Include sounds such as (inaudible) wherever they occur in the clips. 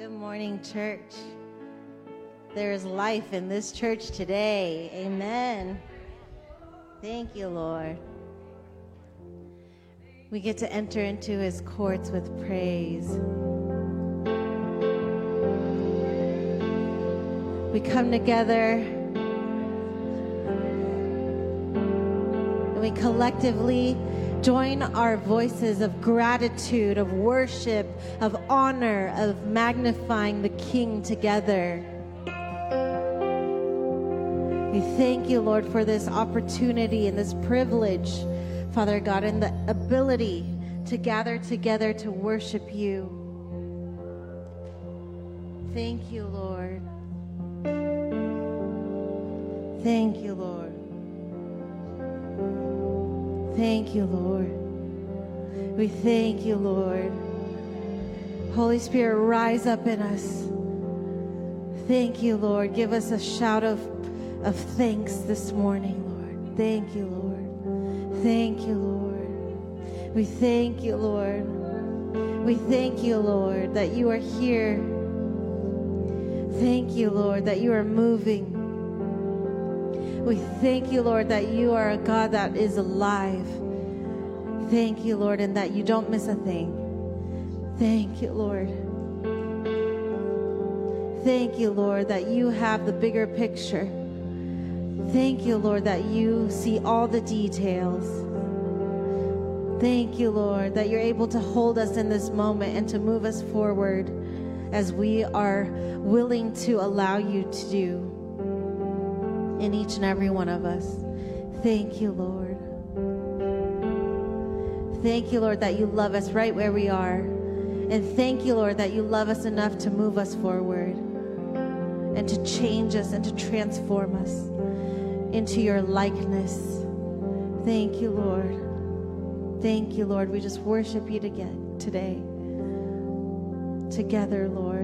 Good morning, church. There is life in this church today. Amen. Thank you, Lord. We get to enter into his courts with praise. We come together and we collectively join our voices of gratitude, of worship, of honor, of magnifying the King together. We thank you, Lord, for this opportunity and this privilege, Father God, and the ability to gather together to worship you. Thank you, Lord. Thank you, Lord. Thank you, Lord. We thank you, Lord. Holy Spirit, rise up in us. Thank you, Lord. Give us a shout of, of thanks this morning, Lord. Thank you, Lord. Thank you, Lord. We thank you, Lord. We thank you, Lord, that you are here. Thank you, Lord, that you are moving. We thank you, Lord, that you are a God that is alive. Thank you, Lord, and that you don't miss a thing. Thank you, Lord. Thank you, Lord, that you have the bigger picture. Thank you, Lord, that you see all the details. Thank you, Lord, that you're able to hold us in this moment and to move us forward as we are willing to allow you to do in each and every one of us. Thank you, Lord. Thank you, Lord, that you love us right where we are. And thank you, Lord, that you love us enough to move us forward and to change us and to transform us into your likeness. Thank you, Lord. Thank you, Lord. We just worship you again today. Together, Lord.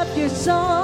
Up your song.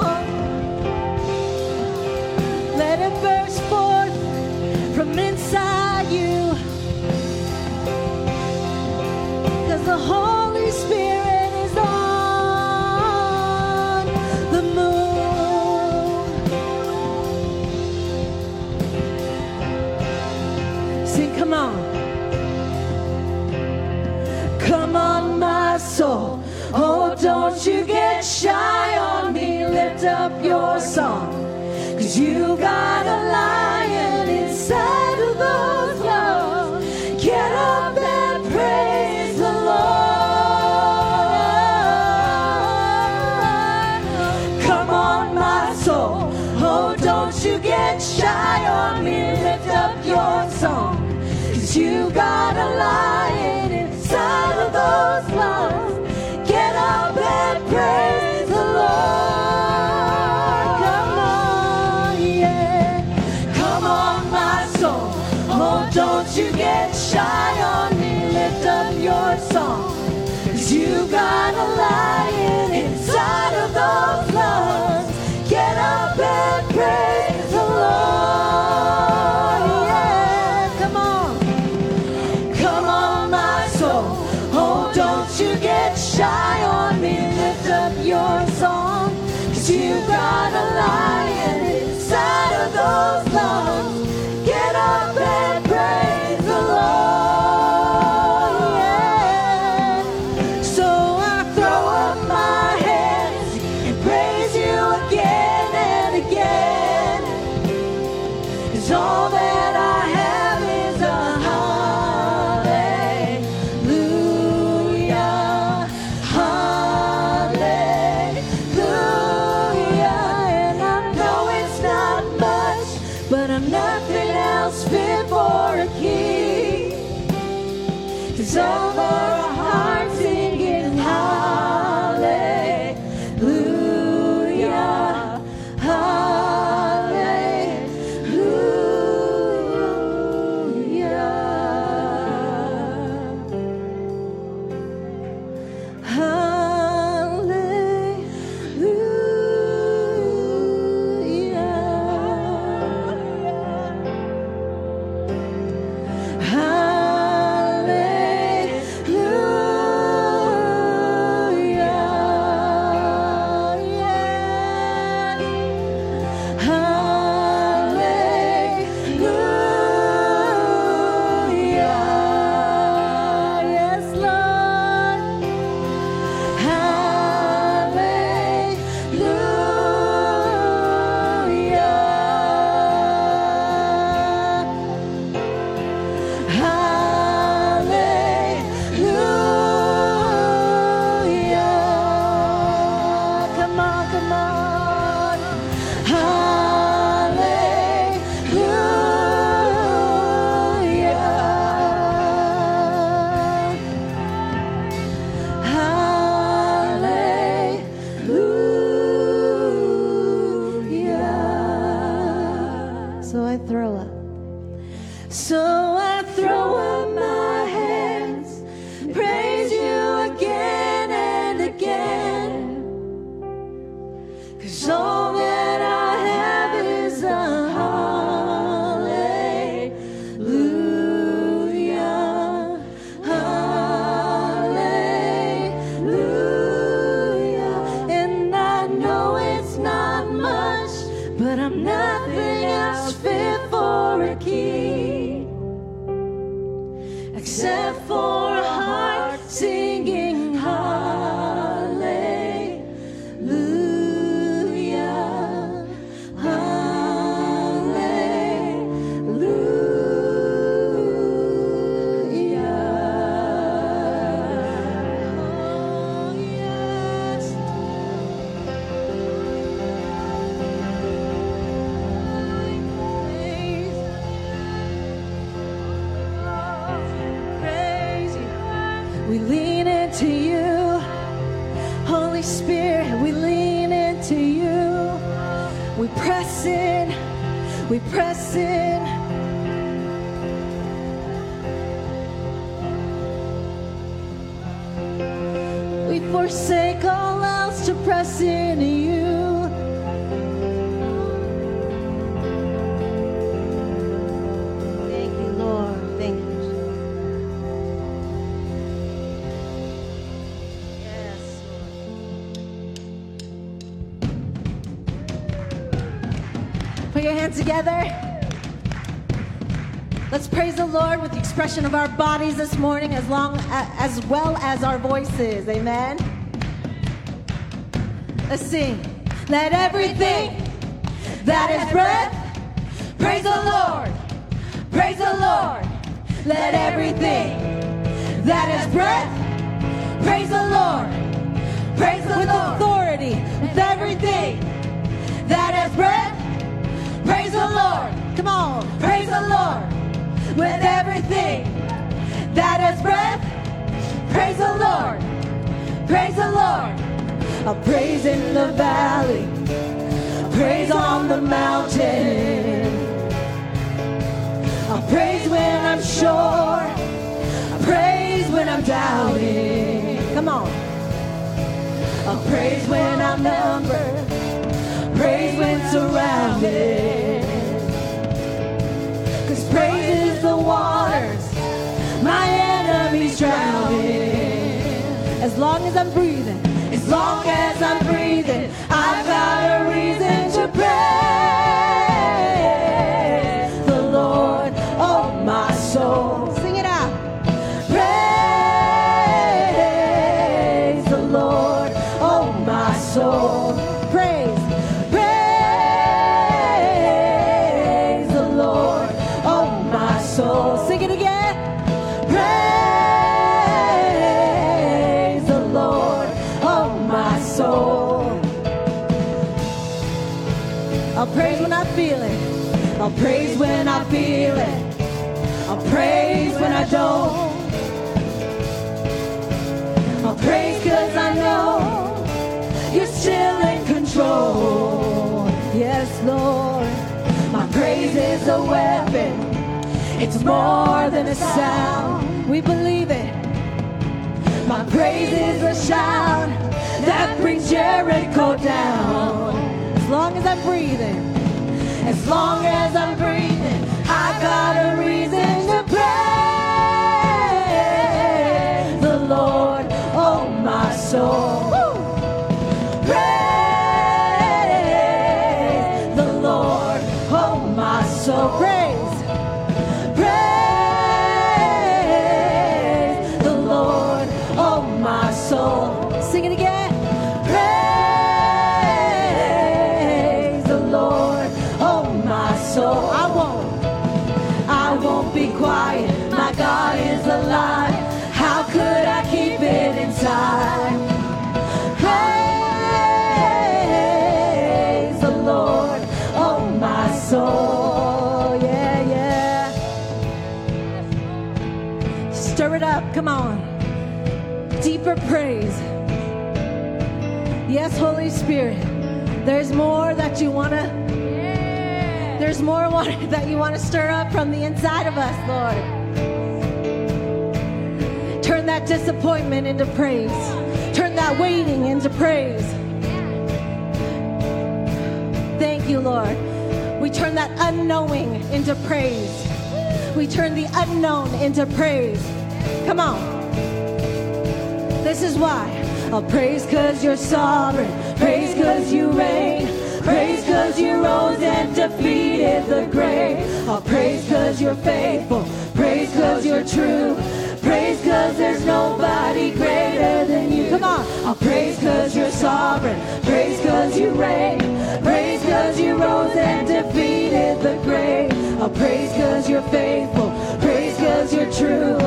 Hands together. Let's praise the Lord with the expression of our bodies this morning, as long as well as our voices. Amen. Let's sing. Let everything that is breath praise the Lord. Praise the Lord. Let everything that is breath praise the Lord. Praise the with Lord. authority. With everything On. Praise the Lord with everything that has breath. Praise the Lord. Praise the Lord. I'll praise in the valley. Praise on the mountain. I'll praise when I'm sure. I praise when I'm doubting. Come on. I'll praise when I'm numbered. Praise when surrounded. The waters my enemies drowning. As long as I'm breathing, as long as I'm breathing, I've got a reason praise when I feel it. I'll praise when I don't. I'll praise cause I know you're still in control. Yes, Lord. My praise is a weapon. It's more than a sound. We believe it. My praise is a shout that brings Jericho down. As long as I'm breathing, as long as I'm breathing, I got a reason to praise the Lord, oh my soul. Come on. Deeper praise. Yes, Holy Spirit. There's more that you want to There's more water (laughs) that you want to stir up from the inside of us, Lord. Turn that disappointment into praise. Turn that waiting into praise. Thank you, Lord. We turn that unknowing into praise. We turn the unknown into praise. Come on. This is why. I'll praise cause you're sovereign. Praise cause you reign. Praise cause you rose and defeated the grave. I'll praise cause you're faithful. Praise cause you're true. Praise cause there's nobody greater than you. Come on. I'll praise cause you're sovereign. Praise cause you reign. Praise cause you rose and defeated the grave. I'll praise cause you're faithful. Praise cause you're true.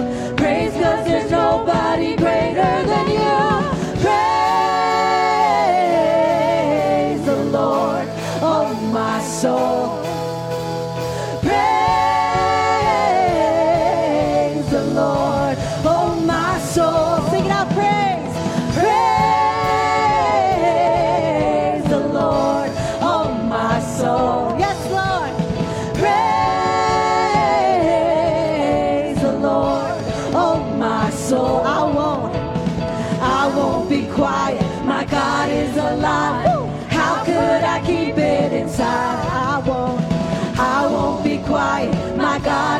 Soul. God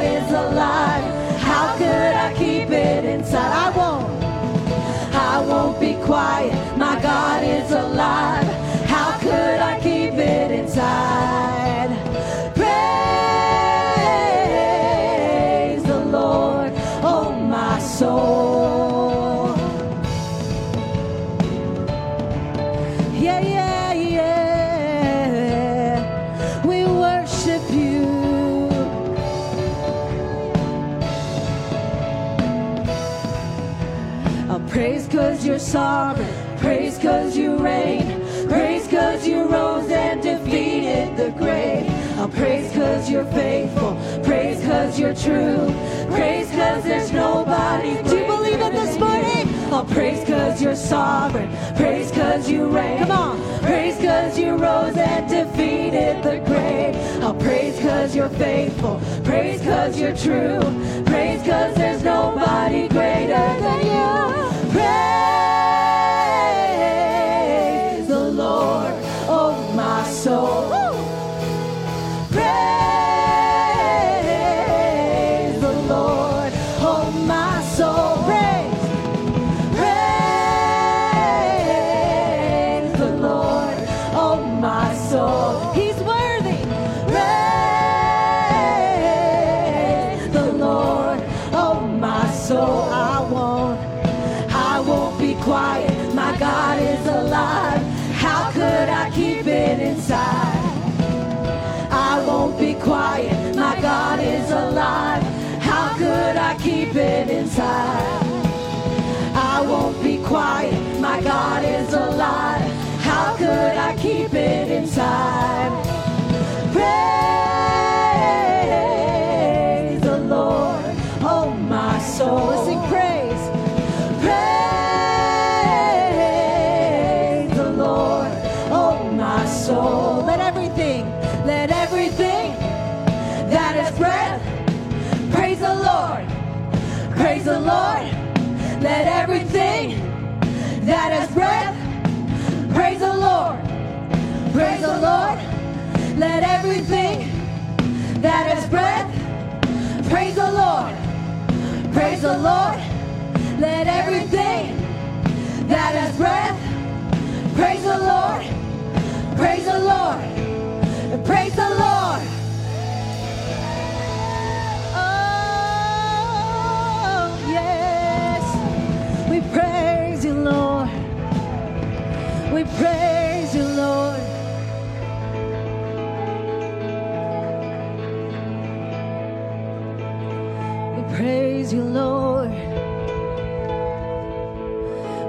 sovereign. Praise cause you reign. Praise cause you rose and defeated the grave. I'll praise cause you're faithful. Praise cause you're true. Praise cause there's nobody. Do you believe it this morning? I'll oh, praise cause you're sovereign. Praise cause you reign. Come on. Praise cause you rose and defeated the grave. I'll praise cause you're faithful. Praise cause you're true. Praise cause there's nobody greater than you. Praise the Lord, oh my soul. Could I keep it inside? That has breath praise the Lord. Praise the Lord. Let everything that has breath praise the Lord. Praise the Lord. Praise the Lord. Oh, yes. We praise you, Lord. We praise Lord.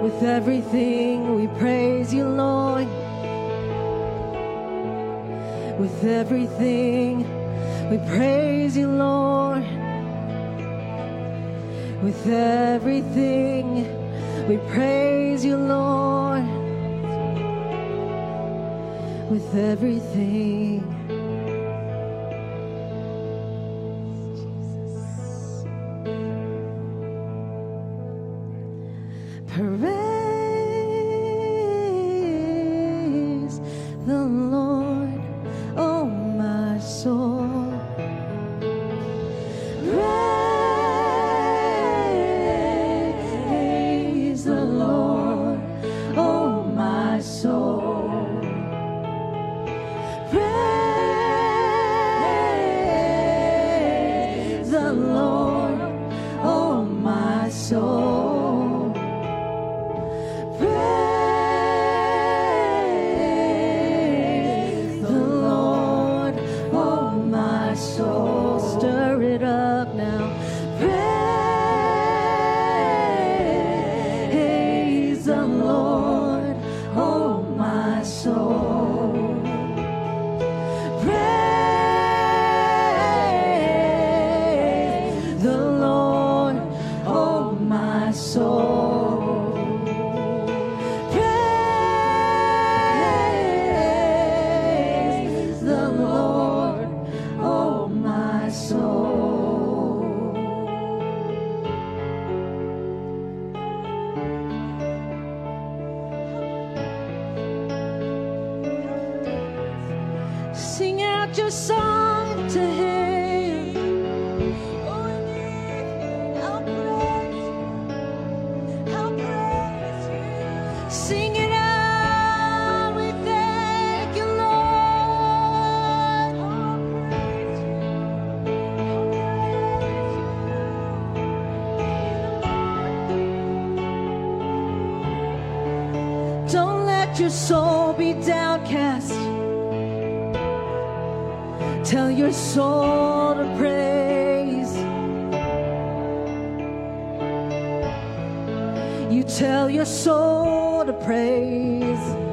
With everything, we praise you, Lord. With everything, we praise you, Lord. With everything, we praise you, Lord. With everything. My Tell your soul to praise.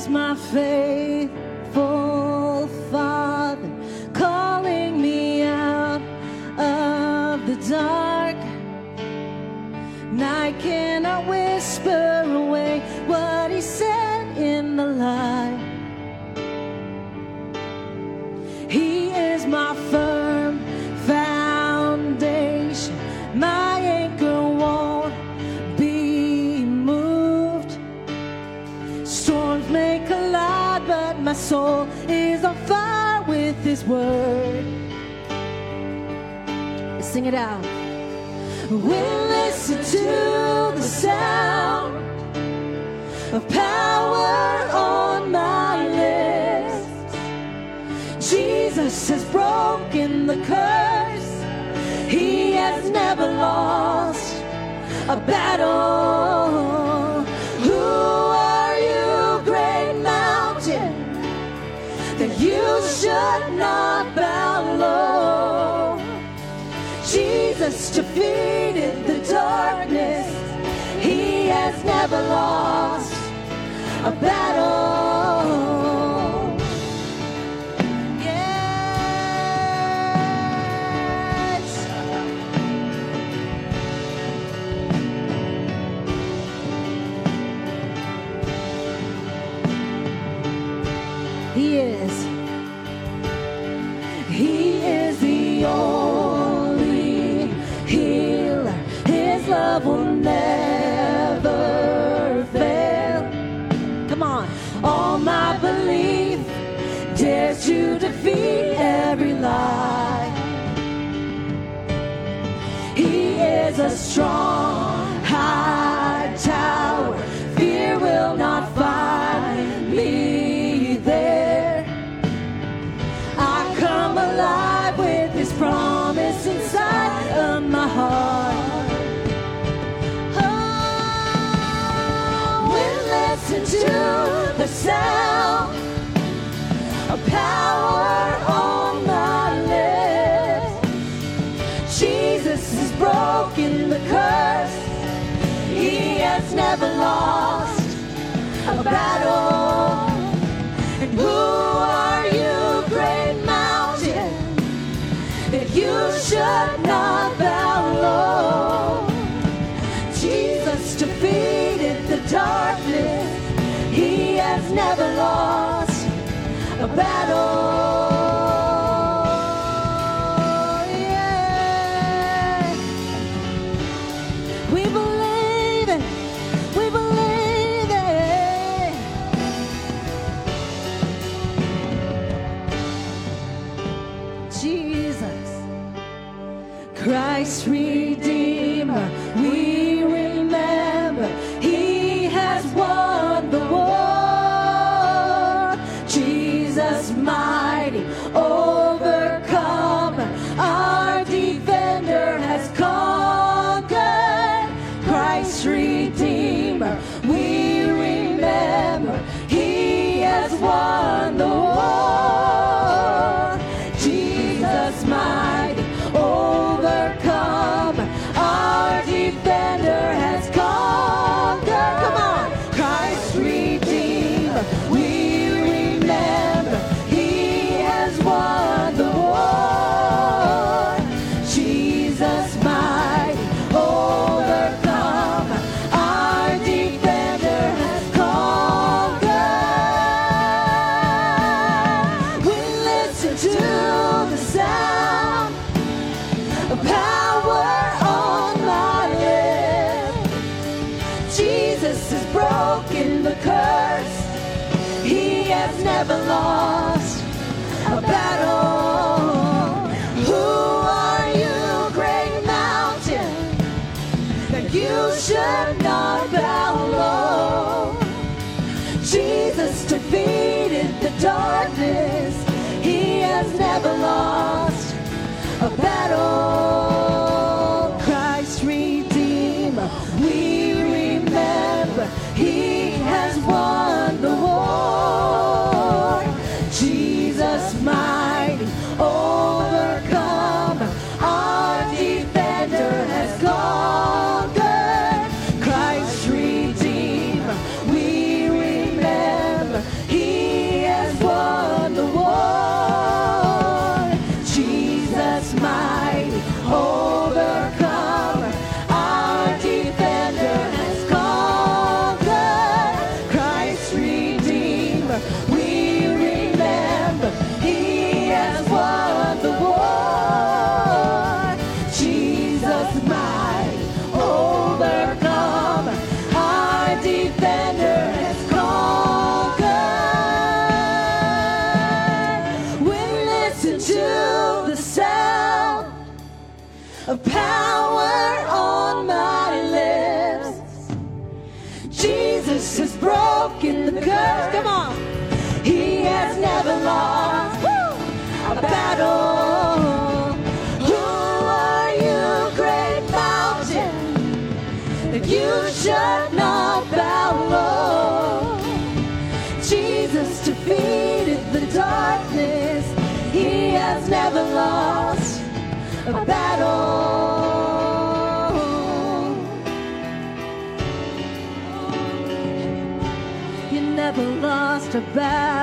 is my faithful soul is on fire with His word. Sing it out. We'll listen to the sound of power on my lips. Jesus has broken the curse. He has never lost a battle. not bow low. Jesus defeated the darkness. He has never lost a battle. strong. never lost a battle. And who are you, great mountain, that you should not bow low? Jesus defeated the darkness. He has never lost a battle. To about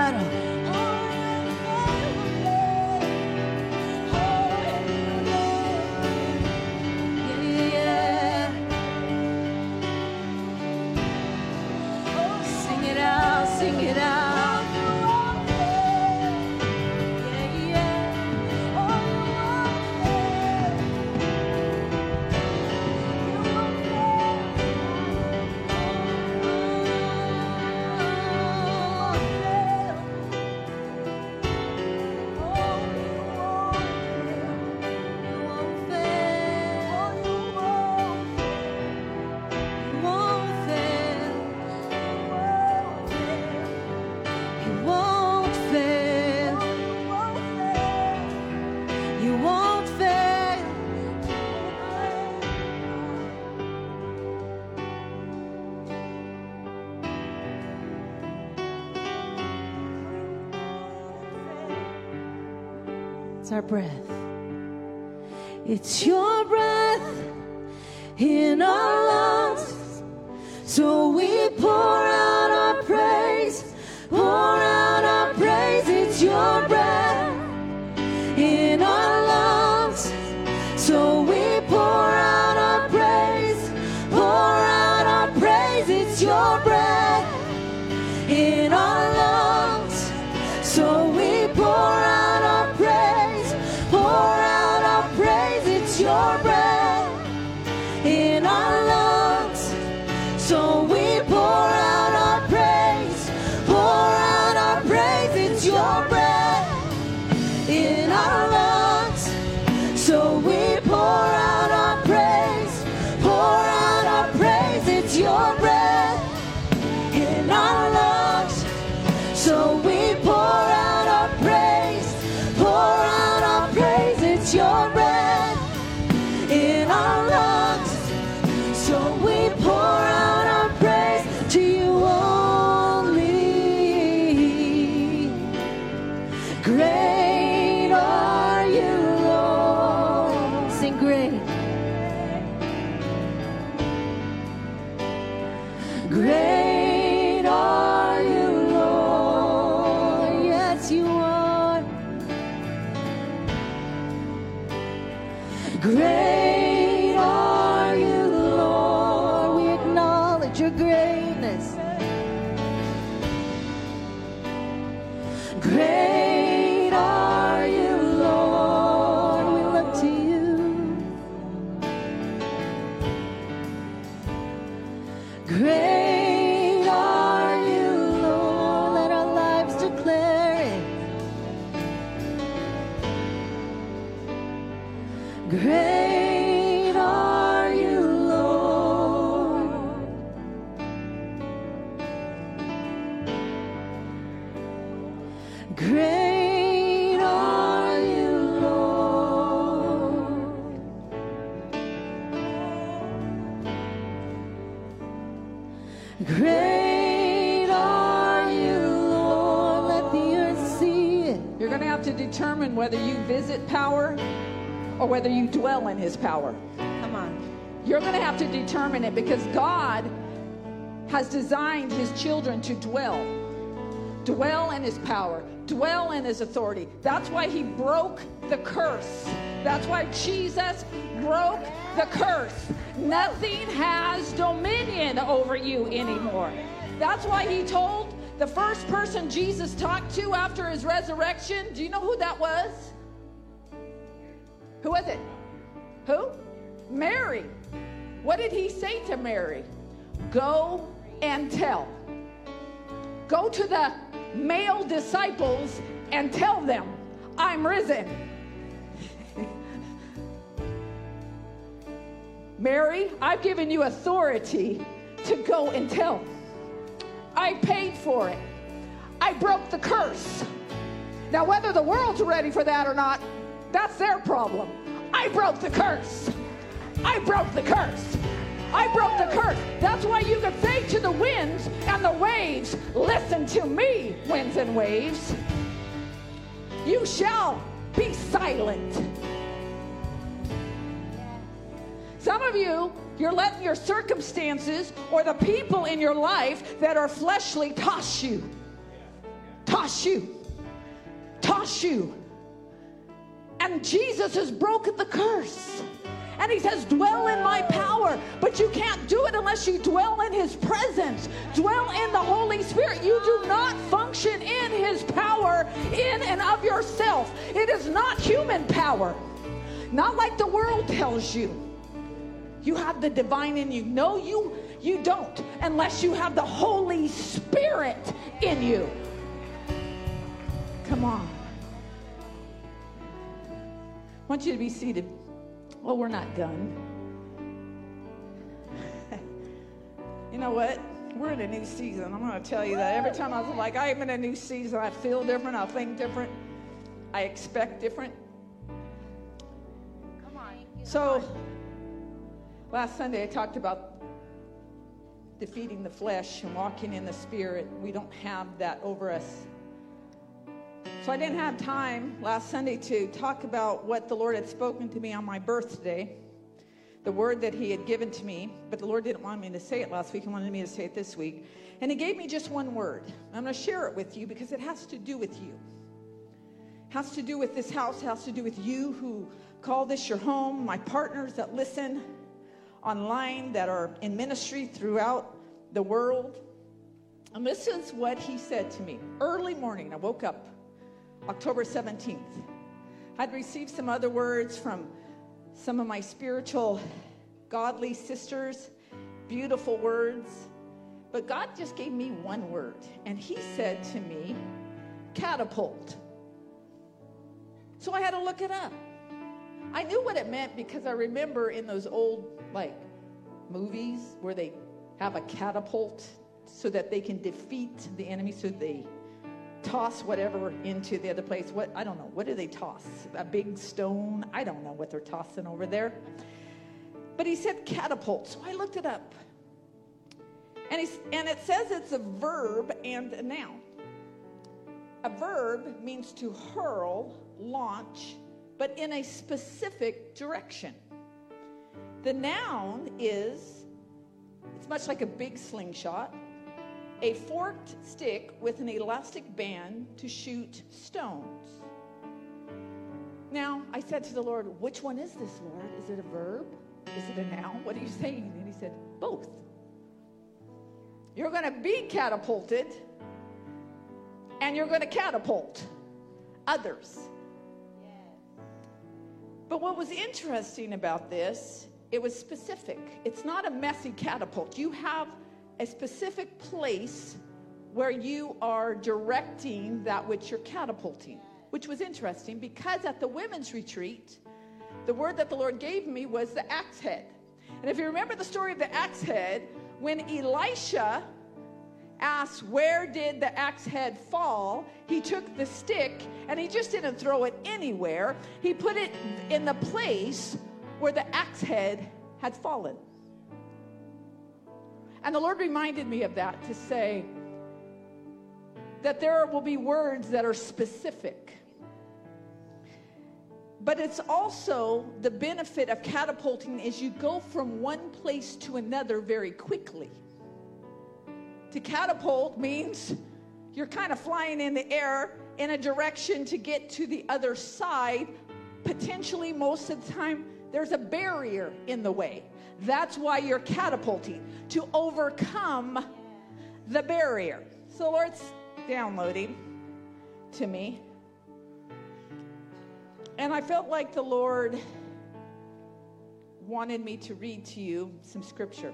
power or whether you dwell in his power. Come on. You're going to have to determine it because God has designed his children to dwell. Dwell in his power, dwell in his authority. That's why he broke the curse. That's why Jesus broke the curse. Nothing has dominion over you anymore. That's why he told the first person Jesus talked to after his resurrection. Do you know who that was? Who was it? Who? Mary. What did he say to Mary? Go and tell. Go to the male disciples and tell them, I'm risen. (laughs) Mary, I've given you authority to go and tell. I paid for it. I broke the curse. Now, whether the world's ready for that or not, that's their problem. I broke the curse. I broke the curse. I broke the curse. That's why you can say to the winds and the waves, Listen to me, winds and waves. You shall be silent. Some of you, you're letting your circumstances or the people in your life that are fleshly toss you. Toss you. Toss you. And Jesus has broken the curse. And he says, dwell in my power. But you can't do it unless you dwell in his presence. Dwell in the Holy Spirit. You do not function in his power in and of yourself. It is not human power. Not like the world tells you. You have the divine in you. No, you you don't unless you have the Holy Spirit in you. Come on. I want you to be seated. Well, we're not done. (laughs) you know what? We're in a new season. I'm going to tell you that. Every time I was like, I am in a new season, I feel different, I think different, I expect different. Come on. So, last Sunday I talked about defeating the flesh and walking in the spirit. We don't have that over us. So I didn't have time last Sunday to talk about what the Lord had spoken to me on my birthday, the word that He had given to me, but the Lord didn't want me to say it last week. He wanted me to say it this week. And He gave me just one word. I'm going to share it with you because it has to do with you. It Has to do with this house, it has to do with you who call this your home, my partners that listen online, that are in ministry throughout the world. And this is what he said to me early morning. I woke up October 17th. I'd received some other words from some of my spiritual, godly sisters, beautiful words. But God just gave me one word, and He said to me, catapult. So I had to look it up. I knew what it meant because I remember in those old, like, movies where they have a catapult so that they can defeat the enemy, so they toss whatever into the other place. What I don't know. What do they toss? A big stone? I don't know what they're tossing over there. But he said catapult, so I looked it up. And, he's, and it says it's a verb and a noun. A verb means to hurl, launch, but in a specific direction. The noun is, it's much like a big slingshot, a forked stick with an elastic band to shoot stones. Now, I said to the Lord, Which one is this, Lord? Is it a verb? Is it a noun? What are you saying? And he said, Both. You're going to be catapulted, and you're going to catapult others. But what was interesting about this, it was specific. It's not a messy catapult. You have a specific place where you are directing that which you're catapulting, which was interesting because at the women's retreat, the word that the Lord gave me was the axe head. And if you remember the story of the axe head, when Elisha asked, Where did the axe head fall? He took the stick and he just didn't throw it anywhere. He put it in the place where the axe head had fallen. And the Lord reminded me of that to say that there will be words that are specific. But it's also the benefit of catapulting is you go from one place to another very quickly. To catapult means you're kind of flying in the air in a direction to get to the other side. Potentially, most of the time, there's a barrier in the way. That's why you're catapulting to overcome the barrier. So, Lord's downloading to me. And I felt like the Lord wanted me to read to you some scripture.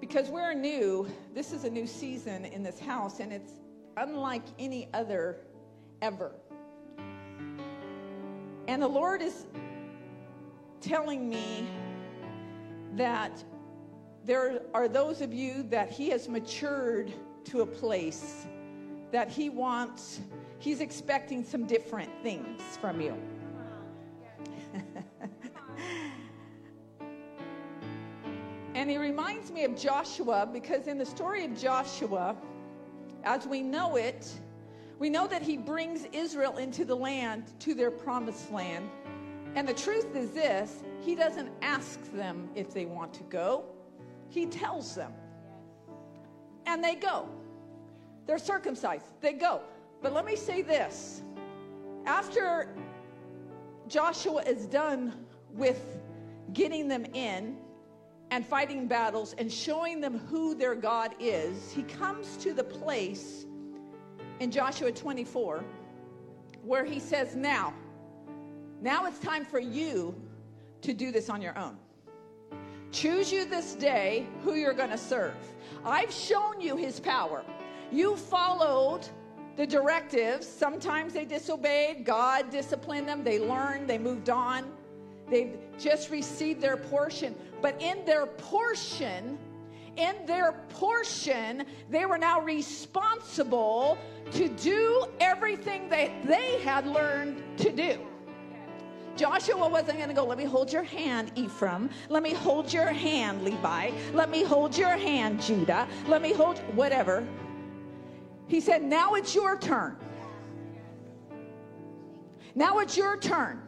Because we're new, this is a new season in this house, and it's unlike any other ever. And the Lord is telling me that there are those of you that He has matured to a place that He wants, He's expecting some different things from you. (laughs) and He reminds me of Joshua because in the story of Joshua, as we know it, we know that he brings Israel into the land, to their promised land. And the truth is this he doesn't ask them if they want to go, he tells them. And they go. They're circumcised, they go. But let me say this after Joshua is done with getting them in and fighting battles and showing them who their God is, he comes to the place in Joshua 24 where he says, Now, now it's time for you to do this on your own. Choose you this day who you're going to serve. I've shown you his power. You followed the directives. Sometimes they disobeyed. God disciplined them. They learned. They moved on. They've just received their portion. But in their portion, in their portion, they were now responsible to do everything that they had learned to do. Joshua wasn't going to go, let me hold your hand, Ephraim. Let me hold your hand, Levi. Let me hold your hand, Judah. Let me hold whatever. He said, Now it's your turn. Now it's your turn.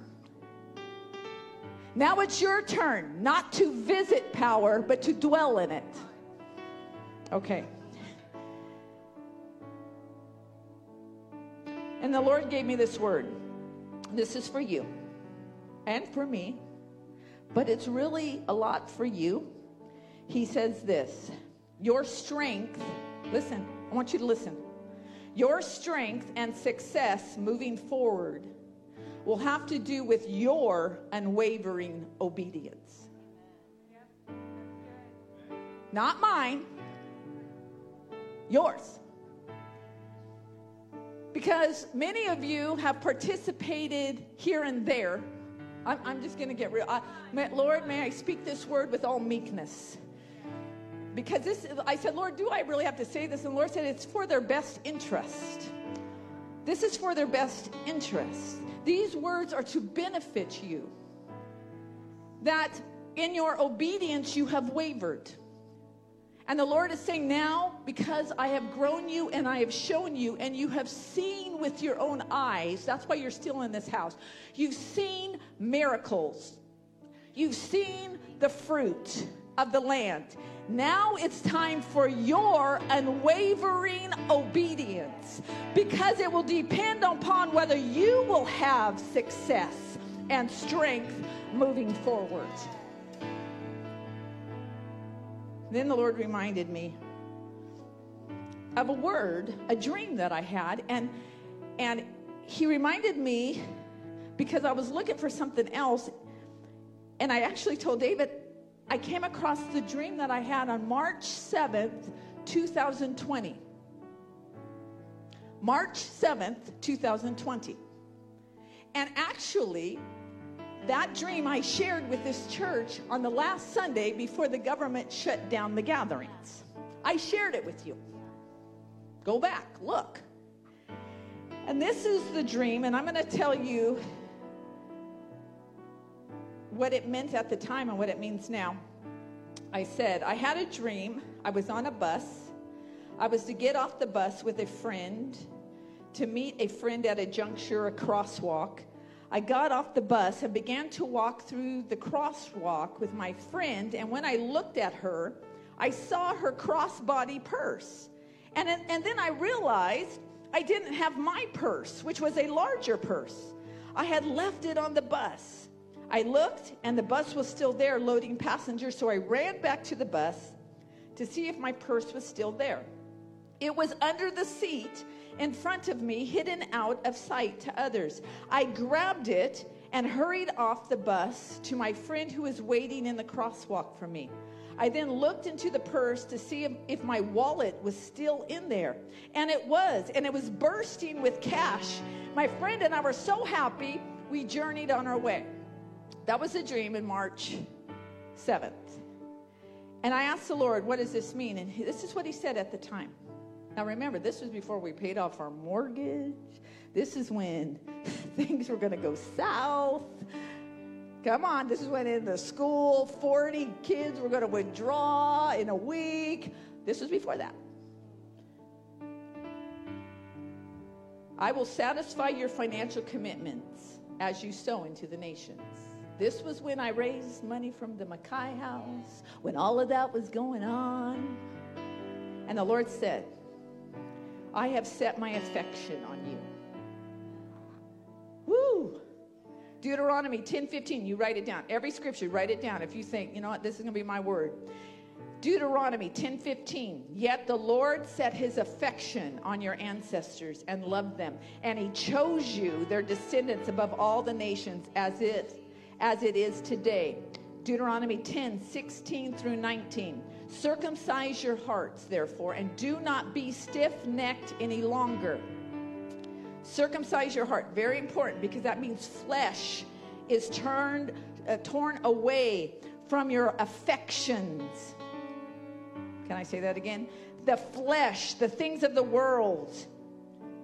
Now it's your turn not to visit power, but to dwell in it. Okay. And the Lord gave me this word. This is for you and for me, but it's really a lot for you. He says this Your strength, listen, I want you to listen. Your strength and success moving forward will have to do with your unwavering obedience. Not mine, yours. Because many of you have participated here and there. I'm, I'm just going to get real. I, Lord, may I speak this word with all meekness? Because this, I said, Lord, do I really have to say this? And the Lord said, it's for their best interest. This is for their best interest. These words are to benefit you. That in your obedience you have wavered. And the Lord is saying, Now, because I have grown you and I have shown you, and you have seen with your own eyes, that's why you're still in this house. You've seen miracles, you've seen the fruit of the land. Now it's time for your unwavering obedience because it will depend upon whether you will have success and strength moving forward. Then the Lord reminded me of a word, a dream that I had, and and he reminded me because I was looking for something else, and I actually told David I came across the dream that I had on March 7th, 2020. March 7th, 2020. And actually, that dream I shared with this church on the last Sunday before the government shut down the gatherings. I shared it with you. Go back, look. And this is the dream, and I'm going to tell you what it meant at the time and what it means now. I said, I had a dream. I was on a bus. I was to get off the bus with a friend to meet a friend at a juncture, a crosswalk. I got off the bus and began to walk through the crosswalk with my friend. And when I looked at her, I saw her crossbody purse. And, and then I realized I didn't have my purse, which was a larger purse. I had left it on the bus. I looked, and the bus was still there loading passengers, so I ran back to the bus to see if my purse was still there. It was under the seat in front of me, hidden out of sight to others. I grabbed it and hurried off the bus to my friend who was waiting in the crosswalk for me. I then looked into the purse to see if, if, my wallet was still in there. And it was, and it was bursting with cash. My friend and I were so happy, we journeyed on our way. That was a dream in March 7th. And I asked the Lord, what does this mean? And this is what he said at the time. Now remember, this was before we paid off our mortgage. This is when (laughs) things were going to go south. Come on, this is when in the school 40 kids were going to withdraw in a week. This was before that. I will satisfy your financial commitments as you sow into the nations. This was when I raised money from the Mackay house, when all of that was going on. And the Lord said, I have set my affection on you. Woo! Deuteronomy 10 15, you write it down. Every scripture, write it down if you think, you know what, this is going to be my word. Deuteronomy 10 15. Yet the Lord set his affection on your ancestors and loved them, and he chose you, their descendants, above all the nations, as if as it is today. Deuteronomy 10 16 through 19. Circumcise your hearts, therefore, and do not be stiff necked any longer. Circumcise your heart, very important because that means flesh is turned, uh, torn away from your affections. Can I say that again? The flesh, the things of the world,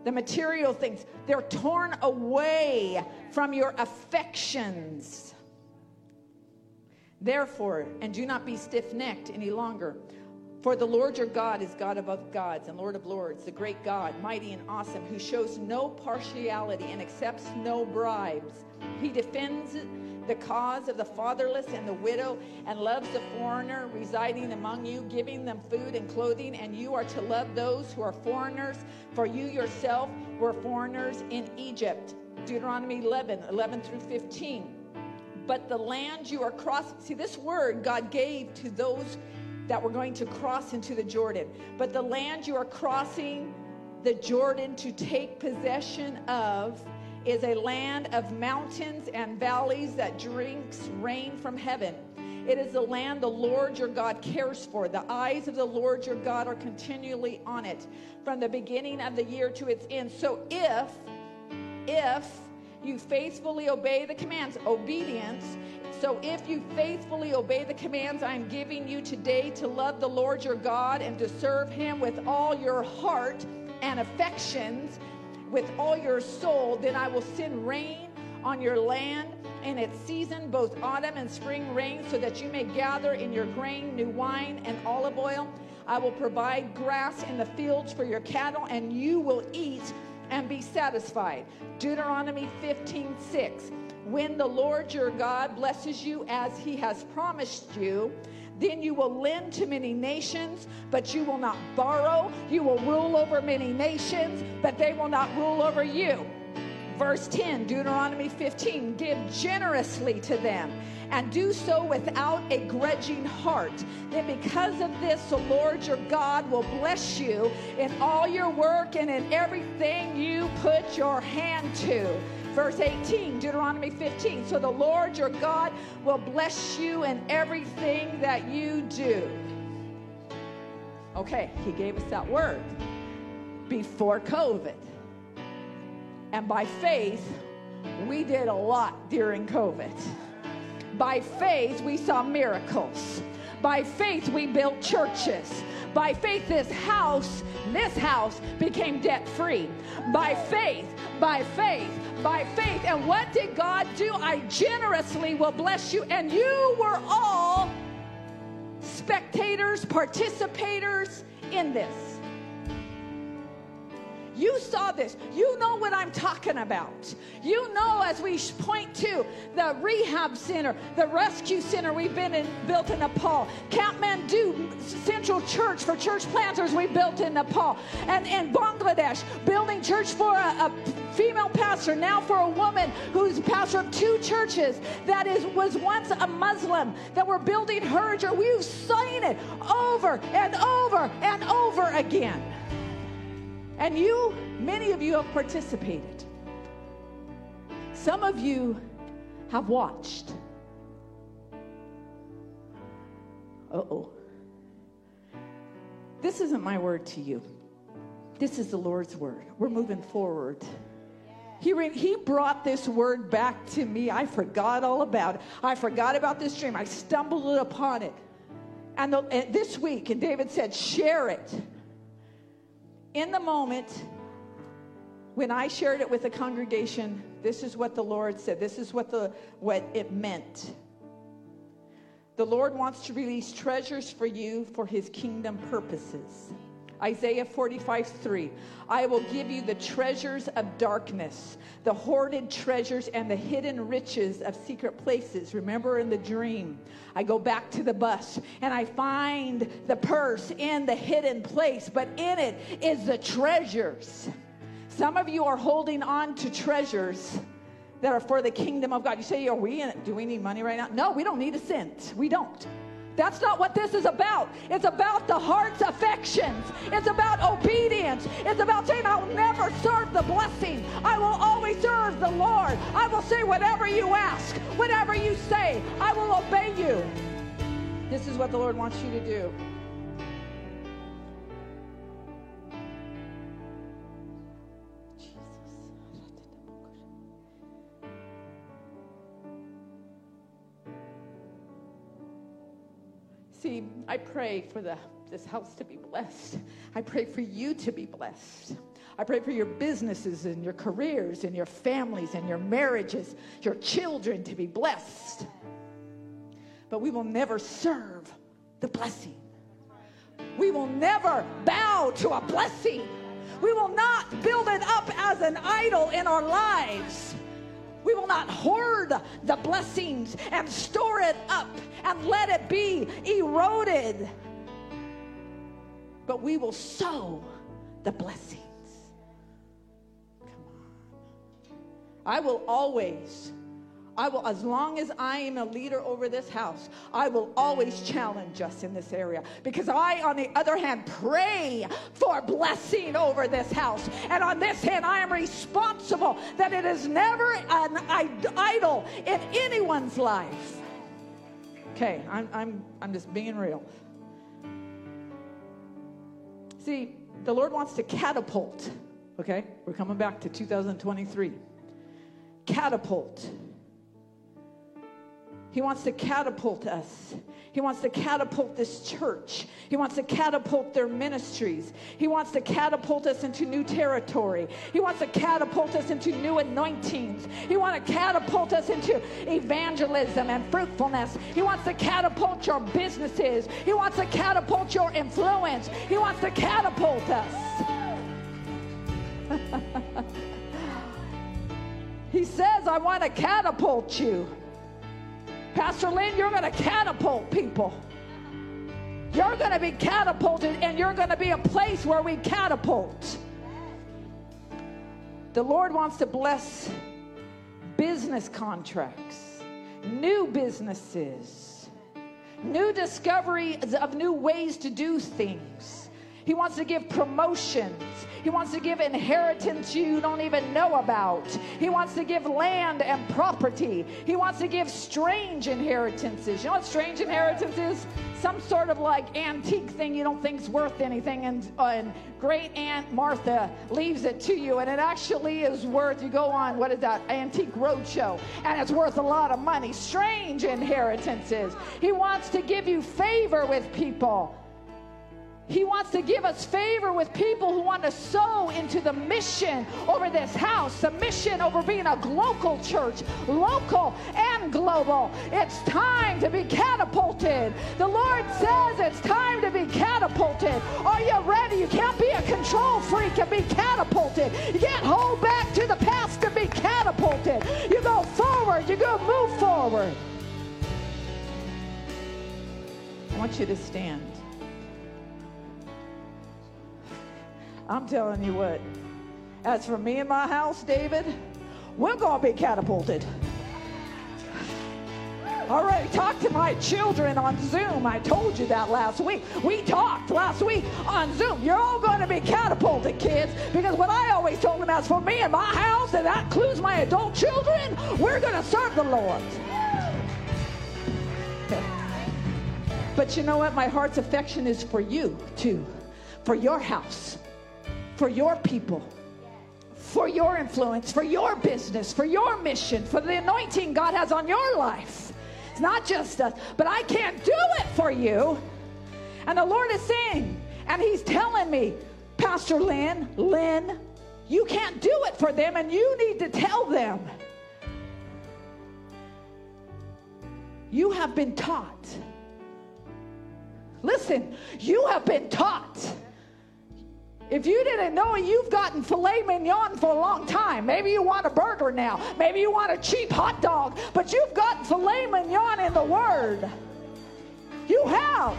the material things, they're torn away from your affections. Therefore, and do not be stiff necked any longer. For the Lord your God is God above gods and Lord of lords, the great God, mighty and awesome, who shows no partiality and accepts no bribes. He defends the cause of the fatherless and the widow and loves the foreigner residing among you, giving them food and clothing. And you are to love those who are foreigners, for you yourself were foreigners in Egypt. Deuteronomy 11, 11 through 15. But the land you are crossing, see, this word God gave to those that were going to cross into the Jordan. But the land you are crossing the Jordan to take possession of is a land of mountains and valleys that drinks rain from heaven. It is the land the Lord your God cares for. The eyes of the Lord your God are continually on it from the beginning of the year to its end. So if, if you faithfully obey the commands, obedience. So if you faithfully obey the commands I'm giving you today to love the Lord your God and to serve him with all your heart and affections, with all your soul, then I will send rain on your land in its season, both autumn and spring rain, so that you may gather in your grain new wine and olive oil. I will provide grass in the fields for your cattle, and you will eat and be satisfied. Deuteronomy 15 6. When the Lord your God blesses you as he has promised you, then you will lend to many nations, but you will not borrow. You will rule over many nations, but they will not rule over you. Verse 10, Deuteronomy 15 give generously to them and do so without a grudging heart. Then, because of this, the Lord your God will bless you in all your work and in everything you put your hand to. Verse 18, Deuteronomy 15. So the Lord your God will bless you in everything that you do. Okay, he gave us that word before COVID. And by faith, we did a lot during COVID. By faith, we saw miracles. By faith, we built churches. By faith, this house, this house became debt free. By faith, by faith, by faith. And what did God do? I generously will bless you. And you were all spectators, participators in this. You saw this. You know what I'm talking about. You know, as we point to the rehab center, the rescue center we've been in, built in Nepal, Kathmandu Central Church for church planters we built in Nepal, and in Bangladesh, building church for a, a female pastor, now for a woman who's pastor of two churches that is was once a Muslim that we're building her church. We've seen it over and over and over again. And you, many of you have participated. Some of you have watched. Uh oh. This isn't my word to you. This is the Lord's word. We're moving forward. He, re- he brought this word back to me. I forgot all about it. I forgot about this dream. I stumbled upon it. And, the, and this week, and David said, share it in the moment when I shared it with the congregation, this is what the Lord said. This is what the what it meant. The Lord wants to release treasures for you for his kingdom purposes. Isaiah 45, 3. I will give you the treasures of darkness, the hoarded treasures and the hidden riches of secret places. Remember in the dream, I go back to the bus and I find the purse in the hidden place, but in it is the treasures. Some of you are holding on to treasures that are for the kingdom of God. You say, Are we in it? Do we need money right now? No, we don't need a cent. We don't. That's not what this is about. It's about the heart's affections. It's about obedience. It's about saying, I'll never serve the blessing. I will always serve the Lord. I will say whatever you ask, whatever you say, I will obey you. This is what the Lord wants you to do. I pray for the, this house to be blessed. I pray for you to be blessed. I pray for your businesses and your careers and your families and your marriages, your children to be blessed. But we will never serve the blessing. We will never bow to a blessing. We will not build it up as an idol in our lives. We will not hoard the blessings and store it up and let it be eroded. But we will sow the blessings. Come on. I will always I will, as long as I am a leader over this house, I will always challenge us in this area. Because I, on the other hand, pray for blessing over this house. And on this hand, I am responsible that it is never an idol in anyone's life. Okay, I'm, I'm, I'm just being real. See, the Lord wants to catapult, okay? We're coming back to 2023. Catapult he wants to catapult us. He wants to catapult this church. He wants to catapult their ministries. He wants to catapult us into new territory. He wants to catapult us into new anointings. He wants to catapult us into evangelism and fruitfulness. He wants to catapult your businesses. He wants to catapult your influence. He wants to catapult us. he says, I want to catapult you. Pastor Lynn, you're going to catapult people. You're going to be catapulted, and you're going to be a place where we catapult. The Lord wants to bless business contracts, new businesses, new discoveries of new ways to do things. He wants to give promotions. He wants to give inheritance you don't even know about. He wants to give land and property. He wants to give strange inheritances. You know what strange inheritance is? Some sort of like antique thing you don't think's worth anything, and, uh, and great Aunt Martha leaves it to you, and it actually is worth. You go on what is that antique roadshow, and it's worth a lot of money. Strange inheritances. He wants to give you favor with people. He wants to give us favor with people who want to sow into the mission over this house, the mission over being a local church, local and global. It's time to be catapulted. The Lord says it's time to be catapulted. Are you ready? You can't be a control freak and be catapulted. You can't hold back to the past to be catapulted. You go forward, you go move forward. I want you to stand. I'm telling you what, as for me and my house, David, we're going to be catapulted. I already talked to my children on Zoom. I told you that last week. We talked last week on Zoom. You're all going to be catapulted, kids, because what I always told them, as for me and my house, and that includes my adult children, we're going to serve the Lord. But you know what? My heart's affection is for you, too, for your house for your people, for your influence, for your business, for your mission, for the anointing God has on your life. It's not just us, but I can't do it for you. And the Lord is saying, and He's telling me, Pastor Lynn, Lynn, you can't do it for them, and you need to tell them. You have been taught. Listen, you have been taught if you didn't know it, you've gotten filet mignon for a long time. Maybe you want a burger now. Maybe you want a cheap hot dog, but you've gotten filet mignon in the Word. You have.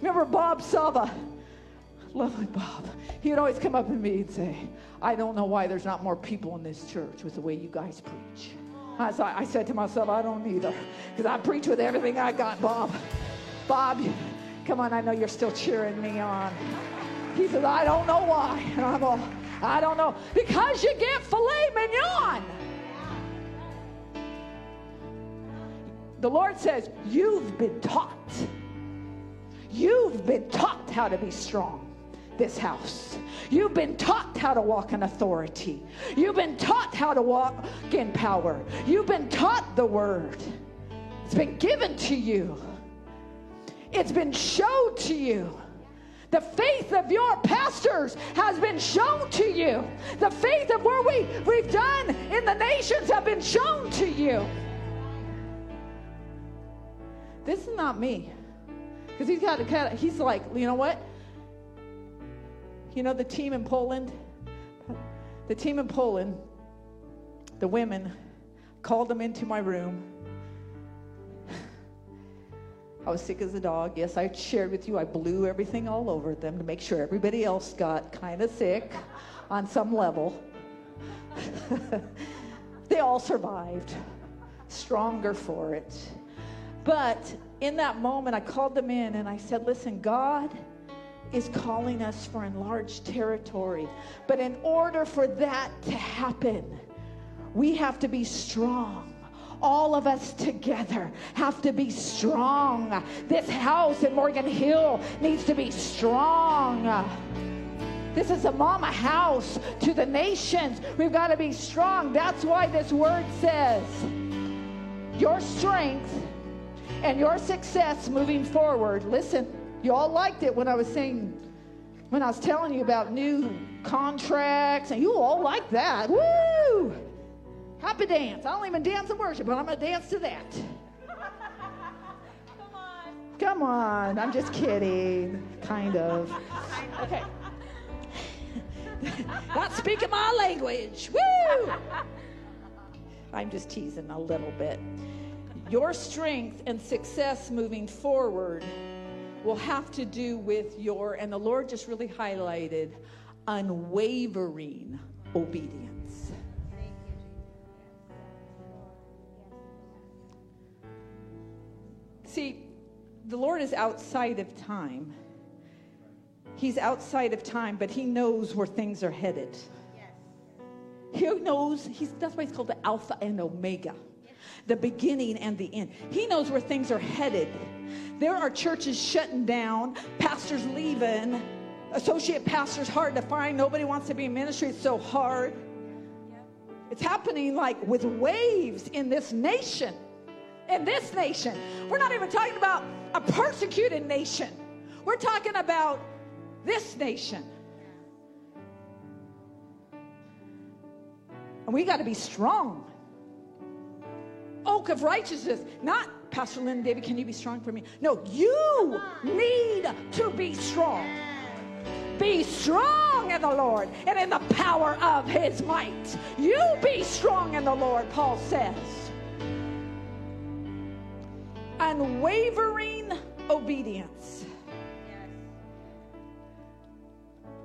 Remember Bob Sava? Lovely Bob. He would always come up to me and say, I don't know why there's not more people in this church with the way you guys preach. I, I said to myself, I don't either, because I preach with everything I got, Bob. Bob, come on, I know you're still cheering me on. He says, I don't know why. (laughs) And I'm all, I don't know. Because you get filet mignon. The Lord says, You've been taught. You've been taught how to be strong, this house. You've been taught how to walk in authority. You've been taught how to walk in power. You've been taught the word. It's been given to you, it's been showed to you. The faith of your pastors has been shown to you. The faith of where we, we've done in the nations have been shown to you. This is not me. Because he's got to of, he's like, you know what? You know the team in Poland? The team in Poland, the women called them into my room. I was sick as a dog. Yes, I shared with you, I blew everything all over them to make sure everybody else got kind of sick on some level. (laughs) they all survived, stronger for it. But in that moment, I called them in and I said, Listen, God is calling us for enlarged territory. But in order for that to happen, we have to be strong all of us together have to be strong. This house in Morgan Hill needs to be strong. This is a mama house to the nations. We've got to be strong. That's why this word says your strength and your success moving forward. Listen, you all liked it when I was saying, when I was telling you about new contracts, and you all liked that. Woo! Happy dance. I don't even dance in worship, but I'm going to dance to that. (laughs) Come on. Come on. I'm just kidding. Kind of. Okay. (laughs) Not speaking my language. Woo! I'm just teasing a little bit. Your strength and success moving forward will have to do with your, and the Lord just really highlighted, unwavering obedience. See, the Lord is outside of time. He's outside of time, but He knows where things are headed. He knows, he's, that's why he's called the Alpha and Omega, the beginning and the end. He knows where things are headed. There are churches shutting down, pastors leaving, associate pastors hard to find. Nobody wants to be in ministry, it's so hard. It's happening like with waves in this nation in this nation. We're not even talking about a persecuted nation. We're talking about this nation. And we got to be strong. Oak of righteousness, not Pastor Lynn David, can you be strong for me? No, you need to be strong. Be strong in the Lord and in the power of his might. You be strong in the Lord, Paul says unwavering obedience.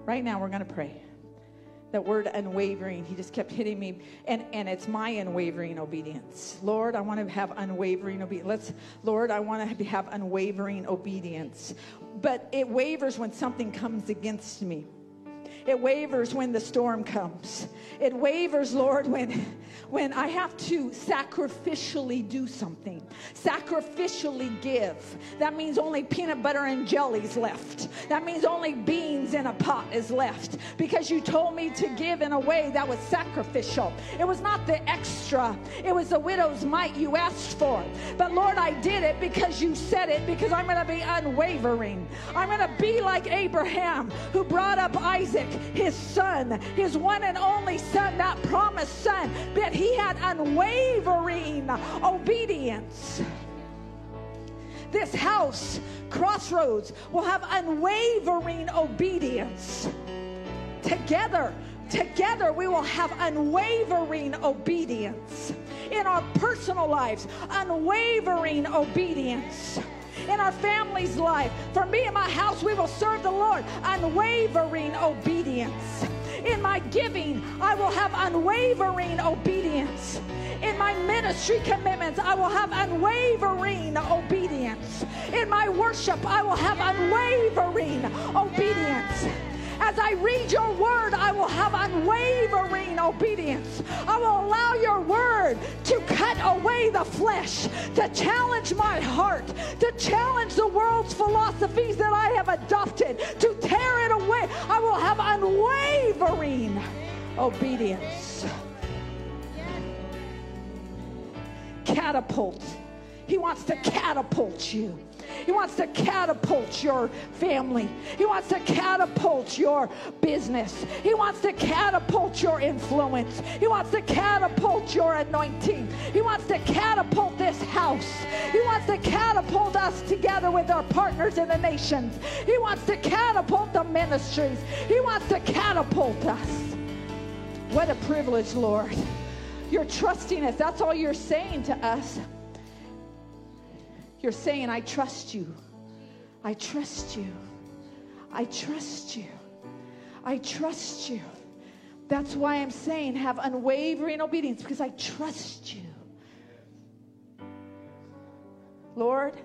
Right now, we're going to pray. That word unwavering, he just kept hitting me. And, and it's my unwavering obedience. Lord, I want to have unwavering obedience. Let's, Lord, I want to have unwavering obedience. But it wavers when something comes against me. It wavers when the storm comes. It wavers, Lord, when when I have to sacrificially do something, sacrificially give. That means only peanut butter and jelly's left. That means only beans in a pot is left because you told me to give in a way that was sacrificial. It was not the extra, it was the widow's mite you asked for. But Lord, I did it because you said it because I'm going to be unwavering. I'm going to be like Abraham who brought up Isaac, his son, his one and only son, that promised son. But he had unwavering obedience. This house, Crossroads, will have unwavering obedience. Together, together we will have unwavering obedience in our personal lives, unwavering obedience in our family's life. For me and my house, we will serve the Lord, unwavering obedience. In my giving, I will have unwavering obedience. In my ministry commitments, I will have unwavering obedience. In my worship, I will have unwavering obedience. As I read your word, I will have unwavering obedience. I will allow your word to cut away the flesh, to challenge my heart, to challenge the world's philosophies that I have adopted, to tear it away. I will have unwavering obedience. Catapult. He wants to catapult you He wants to catapult your family. He wants to catapult your business. He wants to catapult your influence. He wants to catapult your anointing. He wants to catapult this house. He wants to catapult us together with our partners in the nations. He wants to catapult the ministries. He wants to catapult us. What a privilege, Lord. You're trusting us. That's all you're saying to us. You're saying, I trust you. I trust you. I trust you. I trust you. That's why I'm saying have unwavering obedience because I trust you. Lord,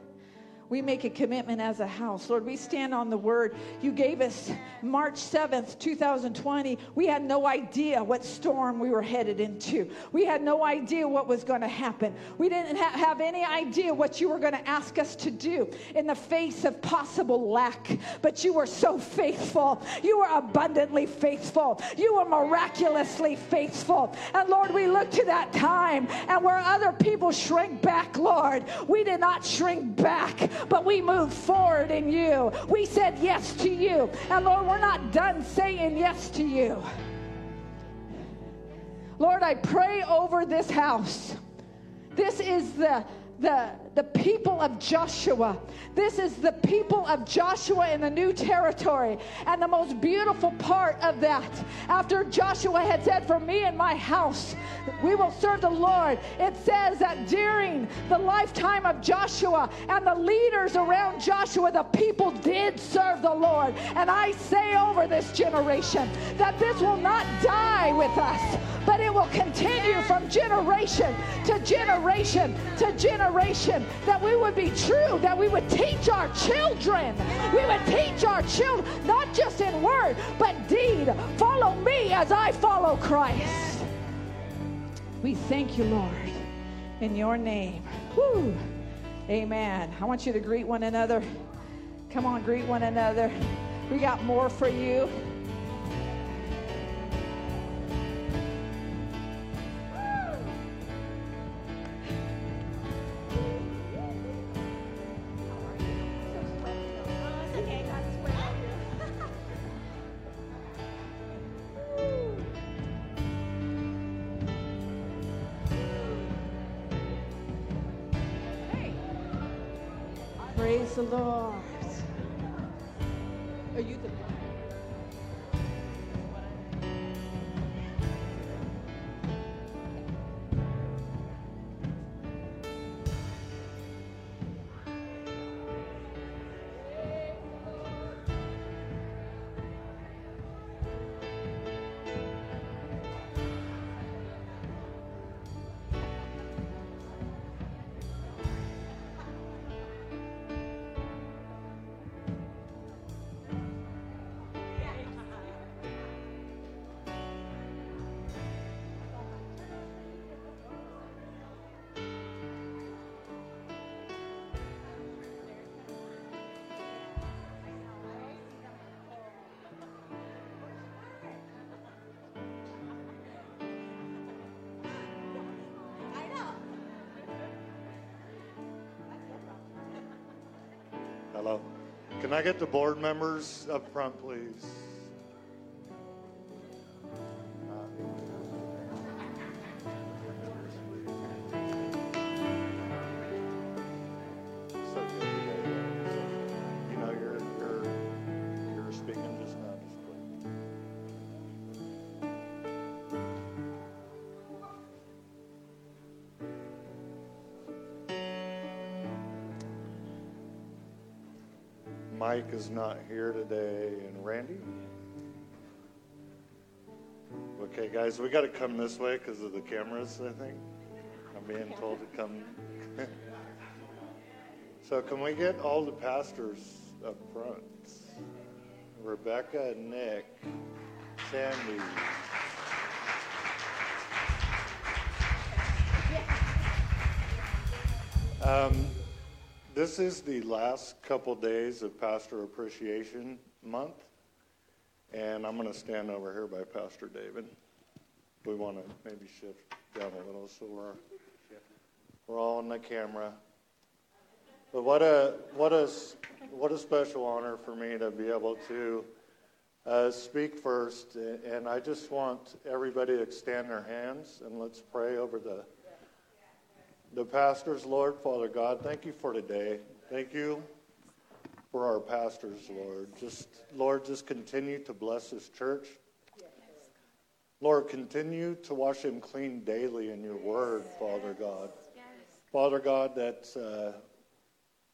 we make a commitment as a house. Lord, we stand on the word. You gave us March 7th, 2020. We had no idea what storm we were headed into. We had no idea what was going to happen. We didn't ha- have any idea what you were going to ask us to do in the face of possible lack. But you were so faithful. You were abundantly faithful. You were miraculously faithful. And Lord, we look to that time and where other people shrink back, Lord, we did not shrink back but we moved forward in you. We said yes to you. And Lord, we're not done saying yes to you. Lord, I pray over this house. This is the the, the people of Joshua. This is the people of Joshua in the new territory. And the most beautiful part of that, after Joshua had said, For me and my house, we will serve the Lord, it says that during the lifetime of Joshua and the leaders around Joshua, the people did serve the Lord. And I say over this generation that this will not die with us, but it will continue from generation to generation to generation. That we would be true, that we would teach our children. We would teach our children, not just in word, but deed. Follow me as I follow Christ. We thank you, Lord, in your name. Amen. I want you to greet one another. Come on, greet one another. We got more for you. The Lord. Can I get the board members up front, please? Mike is not here today, and Randy? Okay, guys, we got to come this way because of the cameras, I think. I'm being told to come. (laughs) so, can we get all the pastors up front? Rebecca, Nick, Sandy. Um, this is the last couple days of Pastor Appreciation Month, and I'm going to stand over here by Pastor David. We want to maybe shift down a little so we're we're all on the camera. But what a what a what a special honor for me to be able to uh, speak first. And I just want everybody to extend their hands and let's pray over the the pastors, Lord, Father God. Thank you for today. Thank you for our pastors, Lord. Just Lord, just continue to bless this church. Lord, continue to wash him clean daily in your word, Father God. Father God, that uh,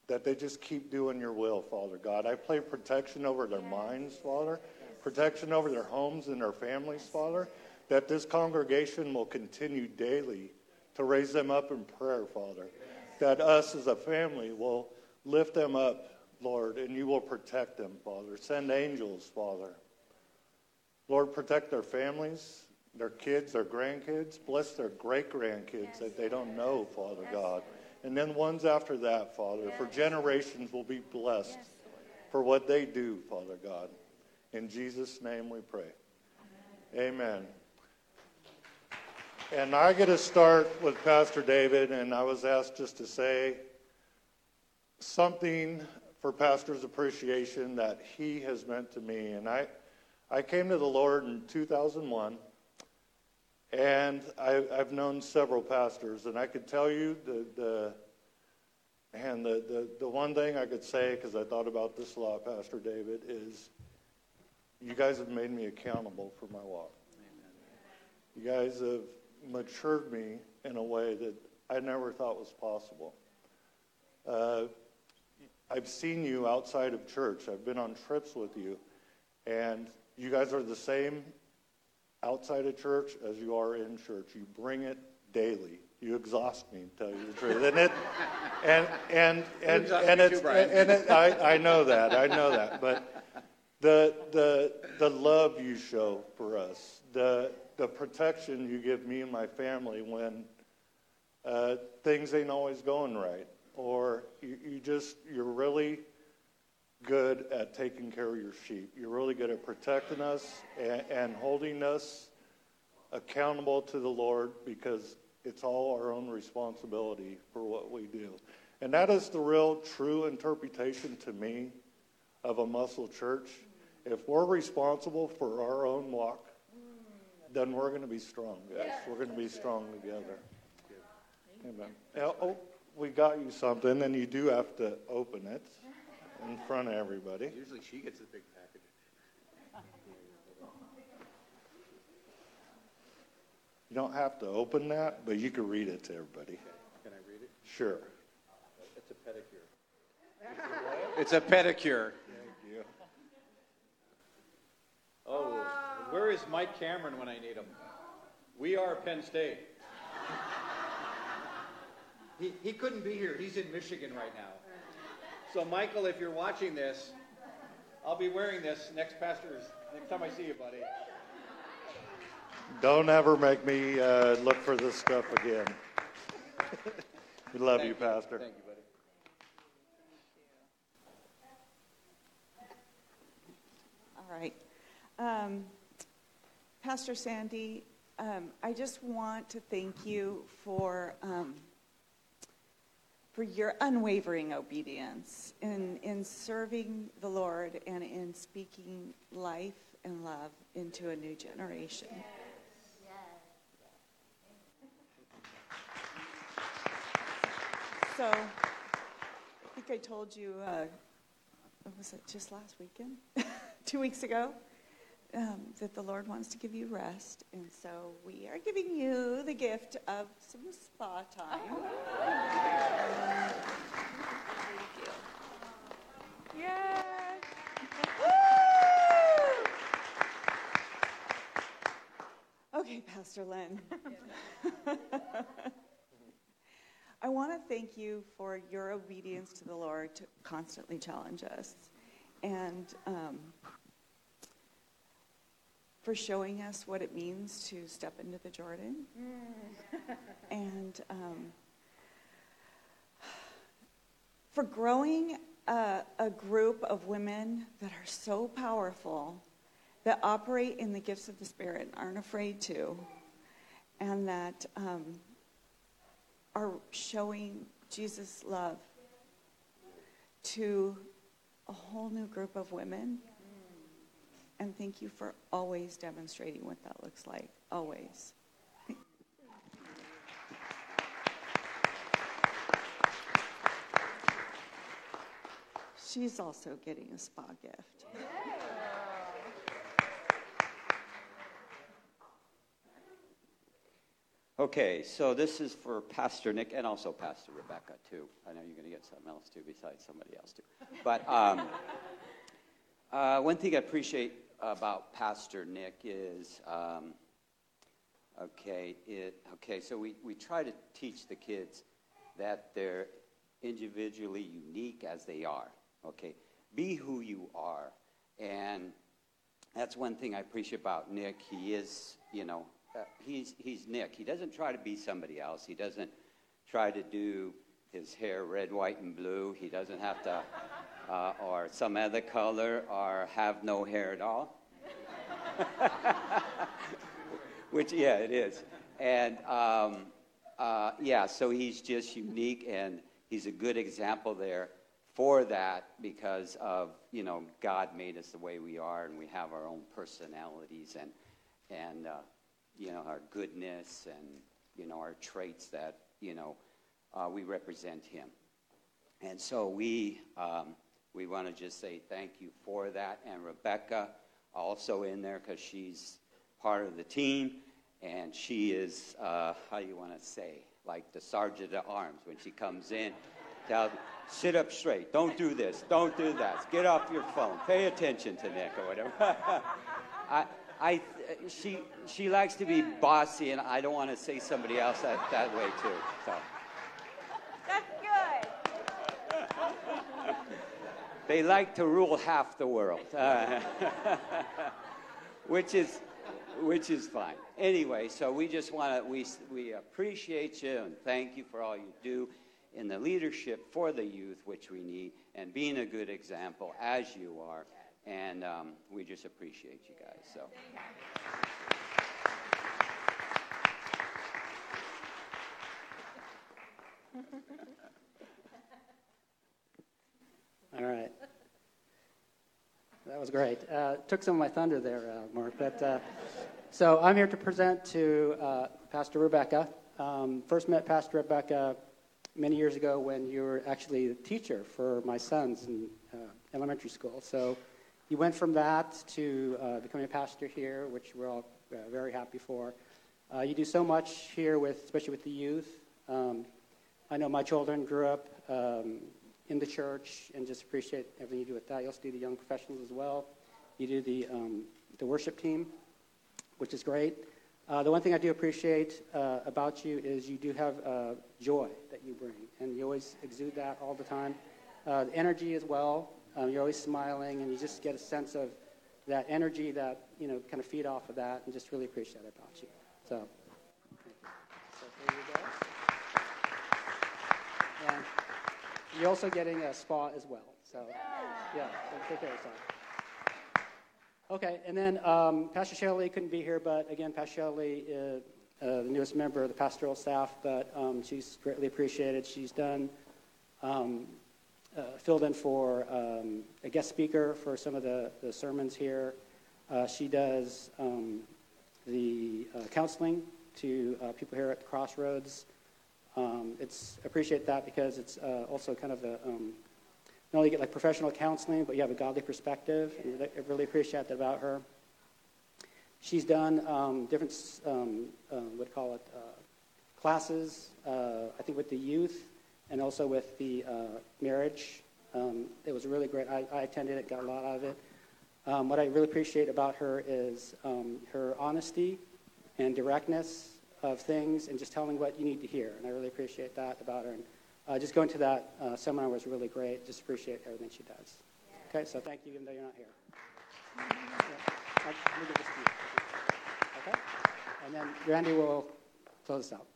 that they just keep doing your will, Father God. I pray protection over their minds, Father, protection over their homes and their families, Father, that this congregation will continue daily to raise them up in prayer, Father, that us as a family will lift them up, Lord, and you will protect them, Father. Send angels, Father. Lord, protect their families, their kids, their grandkids. Bless their great grandkids that they don't know, Father God. And then ones after that, Father, for generations will be blessed for what they do, Father God. In Jesus' name we pray. Amen. And I get to start with Pastor David, and I was asked just to say something for Pastor's appreciation that he has meant to me. And I, I came to the Lord in 2001. And I, have known several pastors, and I could tell you the, the and the, the, the one thing I could say, because I thought about this a lot, Pastor David, is you guys have made me accountable for my walk. You guys have matured me in a way that I never thought was possible. Uh, I've seen you outside of church. I've been on trips with you, and you guys are the same outside of church as you are in church. You bring it daily. You exhaust me, to tell you the truth. And it, and and and and, it's too, and it, I I know that I know that, but the the the love you show for us, the the protection you give me and my family when uh, things ain't always going right, or you, you just you're really good at taking care of your sheep. You're really good at protecting us and, and holding us accountable to the Lord because it's all our own responsibility for what we do. And that is the real true interpretation to me of a muscle church. If we're responsible for our own walk, then we're going to be strong, guys. We're going to be strong together. Amen. Oh, we got you something, and you do have to open it in front of everybody. Usually she gets the big package. You don't have to open that, but you can read it to everybody. Can I read it? Sure. It's a pedicure. It's a pedicure. Thank you. Oh, where is Mike Cameron when I need him? We are Penn State. He, he couldn't be here. He's in Michigan right now. So, Michael, if you're watching this, I'll be wearing this next pastor's next time I see you, buddy. Don't ever make me uh, look for this stuff again. (laughs) we love you, Pastor. Thank you, buddy. All right. Um, Pastor Sandy, um, I just want to thank you for um, for your unwavering obedience in, in serving the Lord and in speaking life and love into a new generation. So, I think I told you, uh, was it just last weekend? (laughs) Two weeks ago? Um, that the Lord wants to give you rest, and so we are giving you the gift of some spa time. Thank you. Yay! Okay, Pastor Lynn. (laughs) I want to thank you for your obedience to the Lord to constantly challenge us. And um, for showing us what it means to step into the Jordan. Mm. (laughs) and um, for growing a, a group of women that are so powerful, that operate in the gifts of the Spirit, aren't afraid to, and that um, are showing Jesus' love to a whole new group of women. And thank you for always demonstrating what that looks like. Always. She's also getting a spa gift. Okay, so this is for Pastor Nick and also Pastor Rebecca, too. I know you're going to get something else, too, besides somebody else, too. But um, uh, one thing I appreciate about Pastor Nick is, um, okay, it, okay, so we, we try to teach the kids that they're individually unique as they are, okay? Be who you are. And that's one thing I appreciate about Nick. He is, you know, uh, he's, he's Nick. He doesn't try to be somebody else. He doesn't try to do his hair red, white, and blue. He doesn't have to, uh, or some other color, or have no hair at all. (laughs) Which, yeah, it is. And um, uh, yeah, so he's just unique, and he's a good example there for that because of you know God made us the way we are, and we have our own personalities and and uh, you know, our goodness and, you know, our traits that, you know, uh, we represent him. And so we, um, we want to just say thank you for that. And Rebecca also in there because she's part of the team. And she is, uh, how you want to say, like the sergeant at arms when she comes in. Tell, sit up straight. Don't do this. Don't do that. Get off your phone. Pay attention to Nick or whatever. (laughs) I, I, she, she likes to be bossy, and I don't want to say somebody else that, that way too. So. That's good. They like to rule half the world, uh, (laughs) which is, which is fine. Anyway, so we just want to we we appreciate you and thank you for all you do in the leadership for the youth, which we need, and being a good example as you are. And um, we just appreciate you guys. So. (laughs) All right. That was great. Uh, took some of my thunder there, uh, Mark. But uh, so I'm here to present to uh, Pastor Rebecca. Um, first met Pastor Rebecca many years ago when you were actually a teacher for my sons in uh, elementary school. So you went from that to uh, becoming a pastor here, which we're all very happy for. You do so much here, with, especially with the youth. Um, I know my children grew up um, in the church and just appreciate everything you do with that. You also do the young professionals as well. You do the, um, the worship team, which is great. Uh, the one thing I do appreciate uh, about you is you do have uh, joy that you bring, and you always exude that all the time. the energy as well. Um, you're always smiling, and you just get a sense of that energy that, you know, kind of feed off of that, and just really appreciate it about you. So there you go. And you're also getting a spa as well. So, yeah, so take care of yourself. Okay, and then um, Pastor Shelley couldn't be here, but again, Pastor Shelley is uh, the newest member of the pastoral staff, but um, she's greatly appreciated. She's done um, uh, filled in for um, a guest speaker for some of the, the sermons here. Uh, she does um, the uh, counseling to uh, people here at the Crossroads. Um, it's appreciate that because it's uh, also kind of a um, not only get like professional counseling, but you have a godly perspective. And I really appreciate that about her. She's done um, different, um, uh, what call it, classes, I think with the youth and also with the uh, marriage. Um, it was really great. I, I, attended it, got a lot out of it. Um, what I really appreciate about her is um, her honesty and directness of things and just telling what you need to hear. And I really appreciate that about her. And uh, just going to that uh, seminar was really great. Just appreciate everything she does. Okay, so thank you, even though you're not here. (laughs) Yeah. Okay? And then Randy will close us out.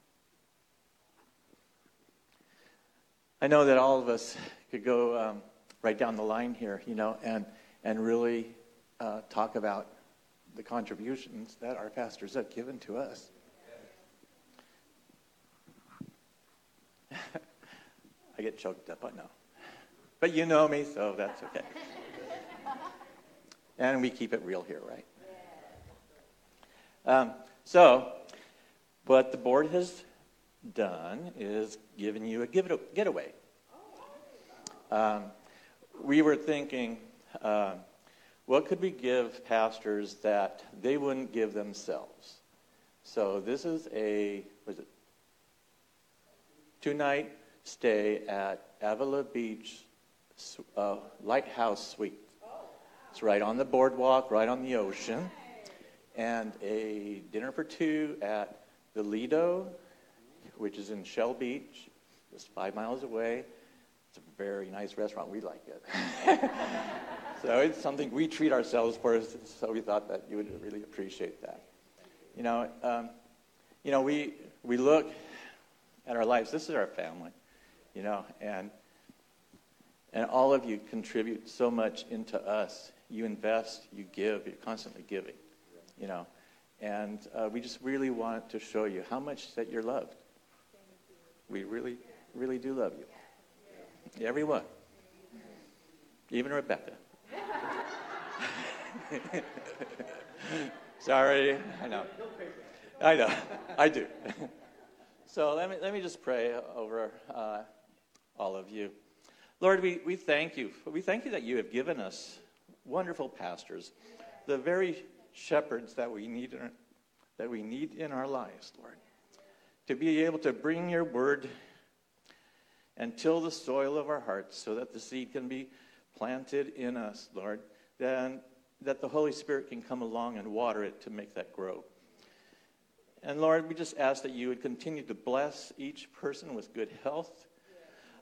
I know that all of us could go um, right down the line here, you know, and and really uh, talk about the contributions that our pastors have given to us. (laughs) I get choked up, I know. But you know me, so that's okay. (laughs) and we keep it real here, right? Um, so, what the board has done is given you a getaway. Um, we were thinking, uh, what could we give pastors that they wouldn't give themselves? So this is a was it two night stay at Avila Beach uh, Lighthouse Suite. It's right on the boardwalk, right on the ocean, and a dinner for two at the Lido, which is in Shell Beach, just five miles away. It's a very nice restaurant. We like it. (laughs) so it's something we treat ourselves for, so we thought that you would really appreciate that. You know, um, you know, we, we look at our lives. This is our family, you know, and, and all of you contribute so much into us. You invest, you give, you're constantly giving, you know. And uh, we just really want to show you how much that you're loved. We really, really do love you. Everyone. Even Rebecca. (laughs) Sorry, I know. I know, I do. (laughs) so let me, let me just pray over uh, all of you. Lord, we, we thank you. We thank you that you have given us wonderful pastors, the very shepherds that we need in, that we need in our lives, Lord. To be able to bring your word and till the soil of our hearts so that the seed can be planted in us, Lord. Then that the Holy Spirit can come along and water it to make that grow. And Lord, we just ask that you would continue to bless each person with good health,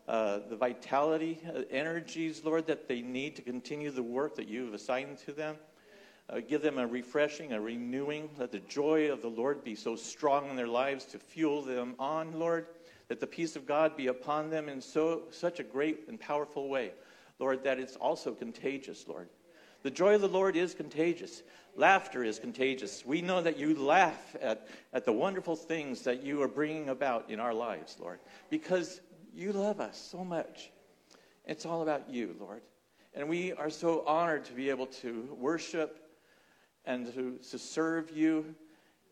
uh, the vitality, uh, energies, Lord, that they need to continue the work that you have assigned to them. Uh, give them a refreshing, a renewing. Let the joy of the Lord be so strong in their lives to fuel them on, Lord. That the peace of God be upon them in so such a great and powerful way, Lord, that it's also contagious, Lord. The joy of the Lord is contagious. Laughter is contagious. We know that you laugh at, at the wonderful things that you are bringing about in our lives, Lord, because you love us so much. It's all about you, Lord. And we are so honored to be able to worship and to, to serve you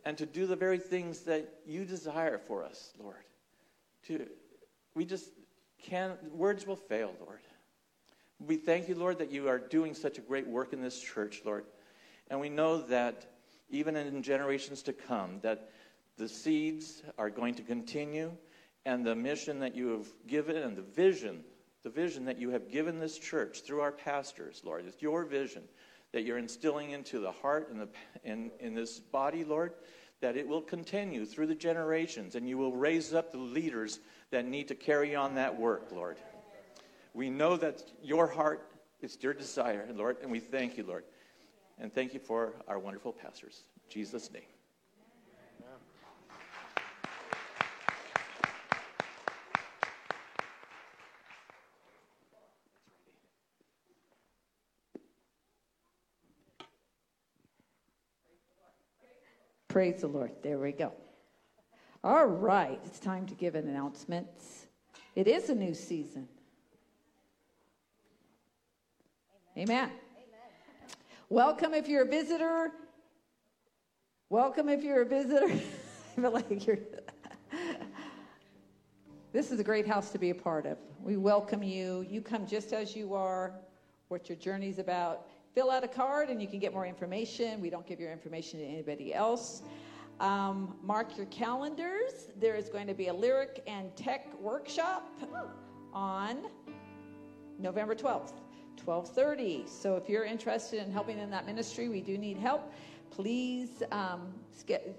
and to do the very things that you desire for us, Lord. To, we just can't, words will fail, Lord. We thank you, Lord, that you are doing such a great work in this church, Lord. And we know that even in generations to come, that the seeds are going to continue and the mission that you have given and the vision, the vision that you have given this church through our pastors, Lord, it's your vision that you're instilling into the heart and the, in, in this body, Lord, that it will continue through the generations and you will raise up the leaders that need to carry on that work, Lord. We know that your heart is your desire, Lord, and we thank you, Lord. And thank you for our wonderful pastors. In Jesus' name. Praise the Lord. There we go. All right, it's time to give an announcement. It is a new season. Amen. Amen. Welcome if you're a visitor. Welcome if you're a visitor. (laughs) I feel like you're. (laughs) this is a great house to be a part of. We welcome you. You come just as you are, what your journey's about. Fill out a card and you can get more information. We don't give your information to anybody else. Um, mark your calendars. There is going to be a lyric and tech workshop on November 12th. 12:30. So if you're interested in helping in that ministry, we do need help. Please um, get,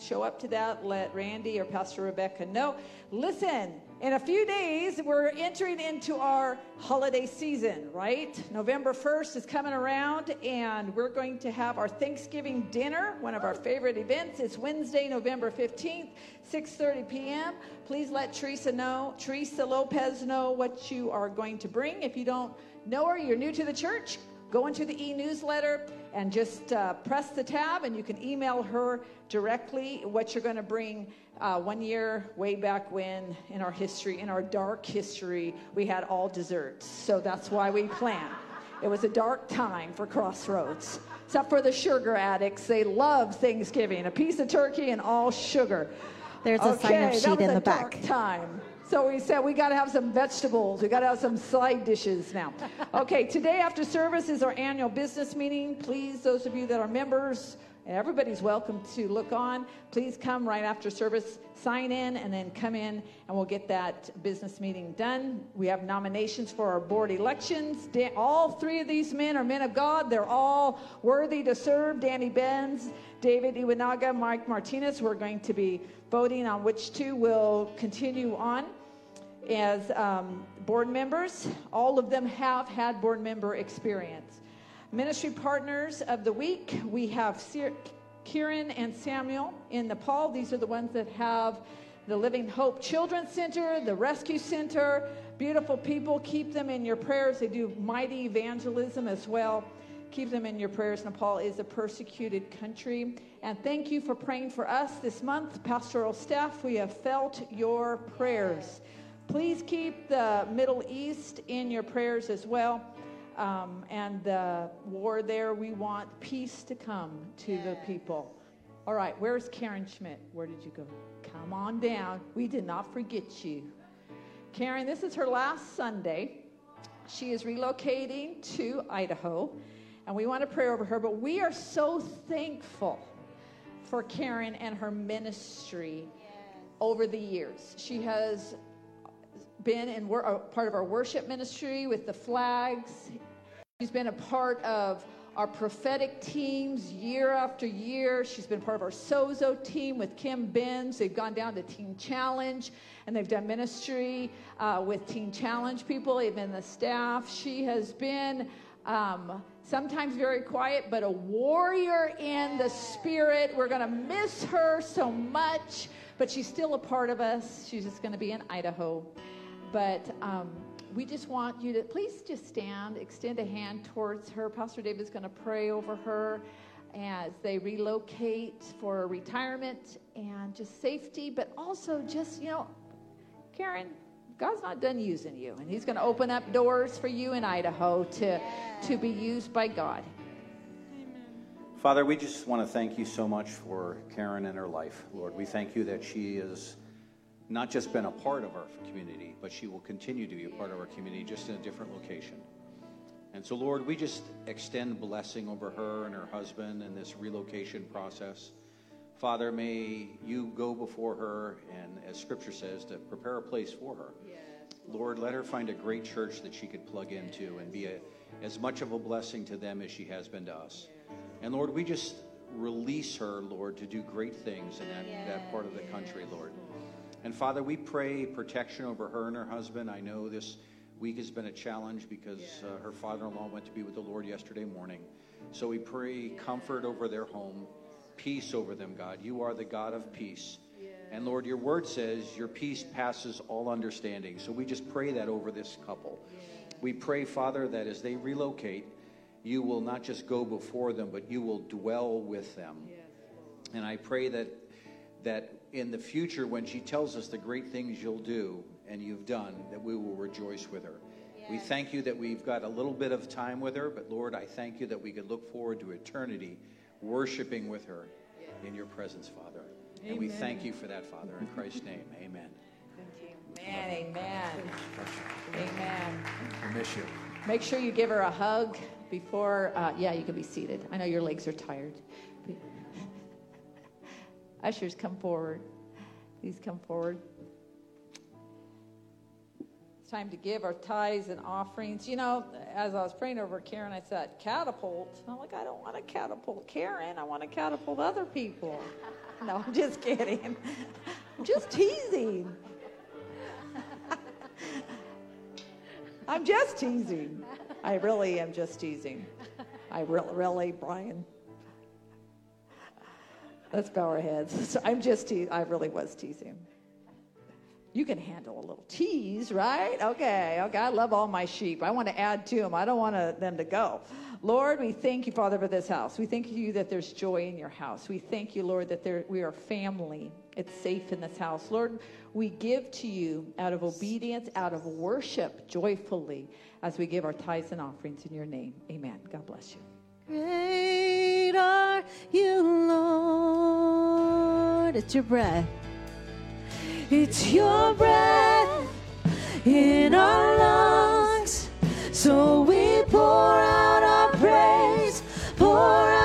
show up to that. Let Randy or Pastor Rebecca know. Listen, in a few days, we're entering into our holiday season, right? November 1st is coming around, and we're going to have our Thanksgiving dinner, one of our favorite events. It's Wednesday, November 15th, 6.30 p.m. Please let Teresa know, Teresa Lopez know what you are going to bring. If you don't know her, you're new to the church, go into the e-newsletter and just uh, press the tab and you can email her directly what you're going to bring Uh, one year, way back when in our history, in our dark history, we had all desserts. So that's why we planned. It was a dark time for Crossroads. Except for the sugar addicts, they love Thanksgiving a piece of turkey and all sugar. There's a sign-up Okay, sheet in a the dark back. time. So we said we got to have some vegetables. We got to have some side dishes now. (laughs) Okay, today after service is our annual business meeting. Please, those of you that are members, and everybody's welcome to look on. Please come right after service, sign in, and then come in, and we'll get that business meeting done. We have nominations for our board elections. All three of these men are men of God. They're all worthy to serve. Danny Benz, David Iwanaga, Mike Martinez. We're going to be voting on which two will continue on as um, board members. All of them have had board member experience. Ministry partners of the week, we have Sir- Kieran and Samuel in Nepal. These are the ones that have the Living Hope Children's Center, the Rescue Center. Beautiful people. Keep them in your prayers. They do mighty evangelism as well. Keep them in your prayers. Nepal is a persecuted country. And thank you for praying for us this month. Pastoral staff, we have felt your prayers. Please keep the Middle East in your prayers as well. Um, and the war there, we want peace to come to the people. All right, where's Karen Schmidt? Where did you go? Come on down. We did not forget you. Karen, this is her last Sunday. She is relocating to Idaho, and we want to pray over her. But we are so thankful for Karen and her ministry over the years. She has been in wor- part of our worship ministry with the flags. She's been a part of our prophetic teams year after year. She's been part of our Sozo team with Kim Benz. They've gone down to Teen Challenge and they've done ministry uh, with Teen Challenge people, even the staff. She has been um, sometimes very quiet, but a warrior in the spirit. We're going to miss her so much, but she's still a part of us. She's just going to be in Idaho. But um, we just want you to please just stand, extend a hand towards her. Pastor David's going to pray over her as they relocate for retirement and just safety, but also just, you know, Karen, God's not done using you, and He's going to open up doors for you in Idaho to, to be used by God. Father, we just want to thank you so much for Karen and her life, Lord. We thank you that she has not just been a part of our community, but she will continue to be a part of our community, just in a different location. And so, Lord, we just extend blessing over her and her husband in this relocation process. Father, may you go before her and, as Scripture says, to prepare a place for her. Lord, let her find a great church that she could plug into and be a, as much of a blessing to them as she has been to us. And Lord, we just release her, Lord, to do great things in that, that part of the country, Lord. And Father, we pray protection over her and her husband. I know this week has been a challenge because uh, her father in law went to be with the Lord yesterday morning. So we pray comfort over their home, peace over them, God. You are the God of peace. And Lord, your word says your peace passes all understanding. So we just pray that over this couple. We pray, Father, that as they relocate, you will not just go before them, but you will dwell with them. And I pray that that in the future, when she tells us the great things you'll do and you've done, that we will rejoice with her. We thank you that we've got a little bit of time with her, but Lord, I thank you that we could look forward to eternity worshiping with her in your presence, Father. And we thank you for that, Father. In Christ's name, amen. Amen, amen, amen. We miss you. Make sure you give her a hug before, uh, yeah, you can be seated. I know your legs are tired. Ushers, come forward. Please come forward. It's time to give our tithes and offerings. You know, as I was praying over Karen, I said, catapult. I'm like, I don't want to catapult Karen. I want to catapult other people. (laughs) No, I'm just kidding. I'm (laughs) just teasing. (laughs) I'm just teasing. I really am just teasing. I really, Brian. Let's bow our heads. (laughs) So I'm just te- I really was teasing. You can handle a little tease, right? Okay, okay. I love all my sheep. I want to add to them. I don't want to, them to go. Lord, we thank you, Father, for this house. We thank you that there's joy in your house. We thank you, Lord, that there, we are family It's safe in this house. Lord, we give to you out of obedience, out of worship, joyfully, as we give our tithes and offerings in your name. Amen. God bless you. Great are you, Lord. It's your breath. It's your breath in our lungs. So we pour out our praise, pour out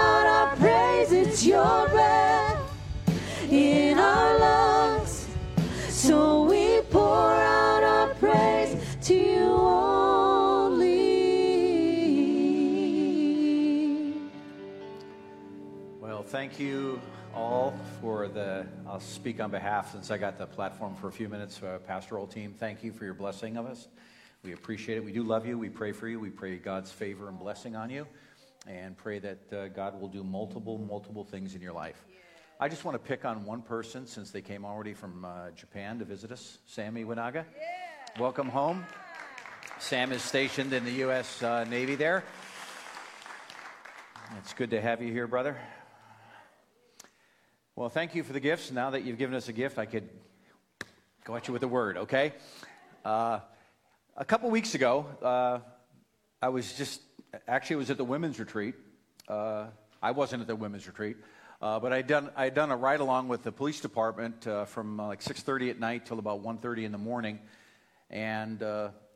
thank you all for the, I'll speak on behalf since I got the platform for a few minutes, uh, pastoral team. Thank you for your blessing of us. We appreciate it. We do love you. We pray for you. We pray God's favor and blessing on you and pray that uh, God will do multiple, multiple things in your life. I just want to pick on one person since they came already from uh, Japan to visit us, Sammy Iwanaga. Welcome home. Sam is stationed in the U.S. Uh, Navy there. It's good to have you here, brother. Well, thank you for the gifts. Now that you've given us a gift, I could go at you with a word, okay? Uh, a couple weeks ago, uh, I was just actually it was at the women's retreat. Uh, I wasn't at the women's retreat, uh, but I'd done I'd done a ride along with the police department uh, from uh, like 6:30 at night till about 1:30 in the morning, and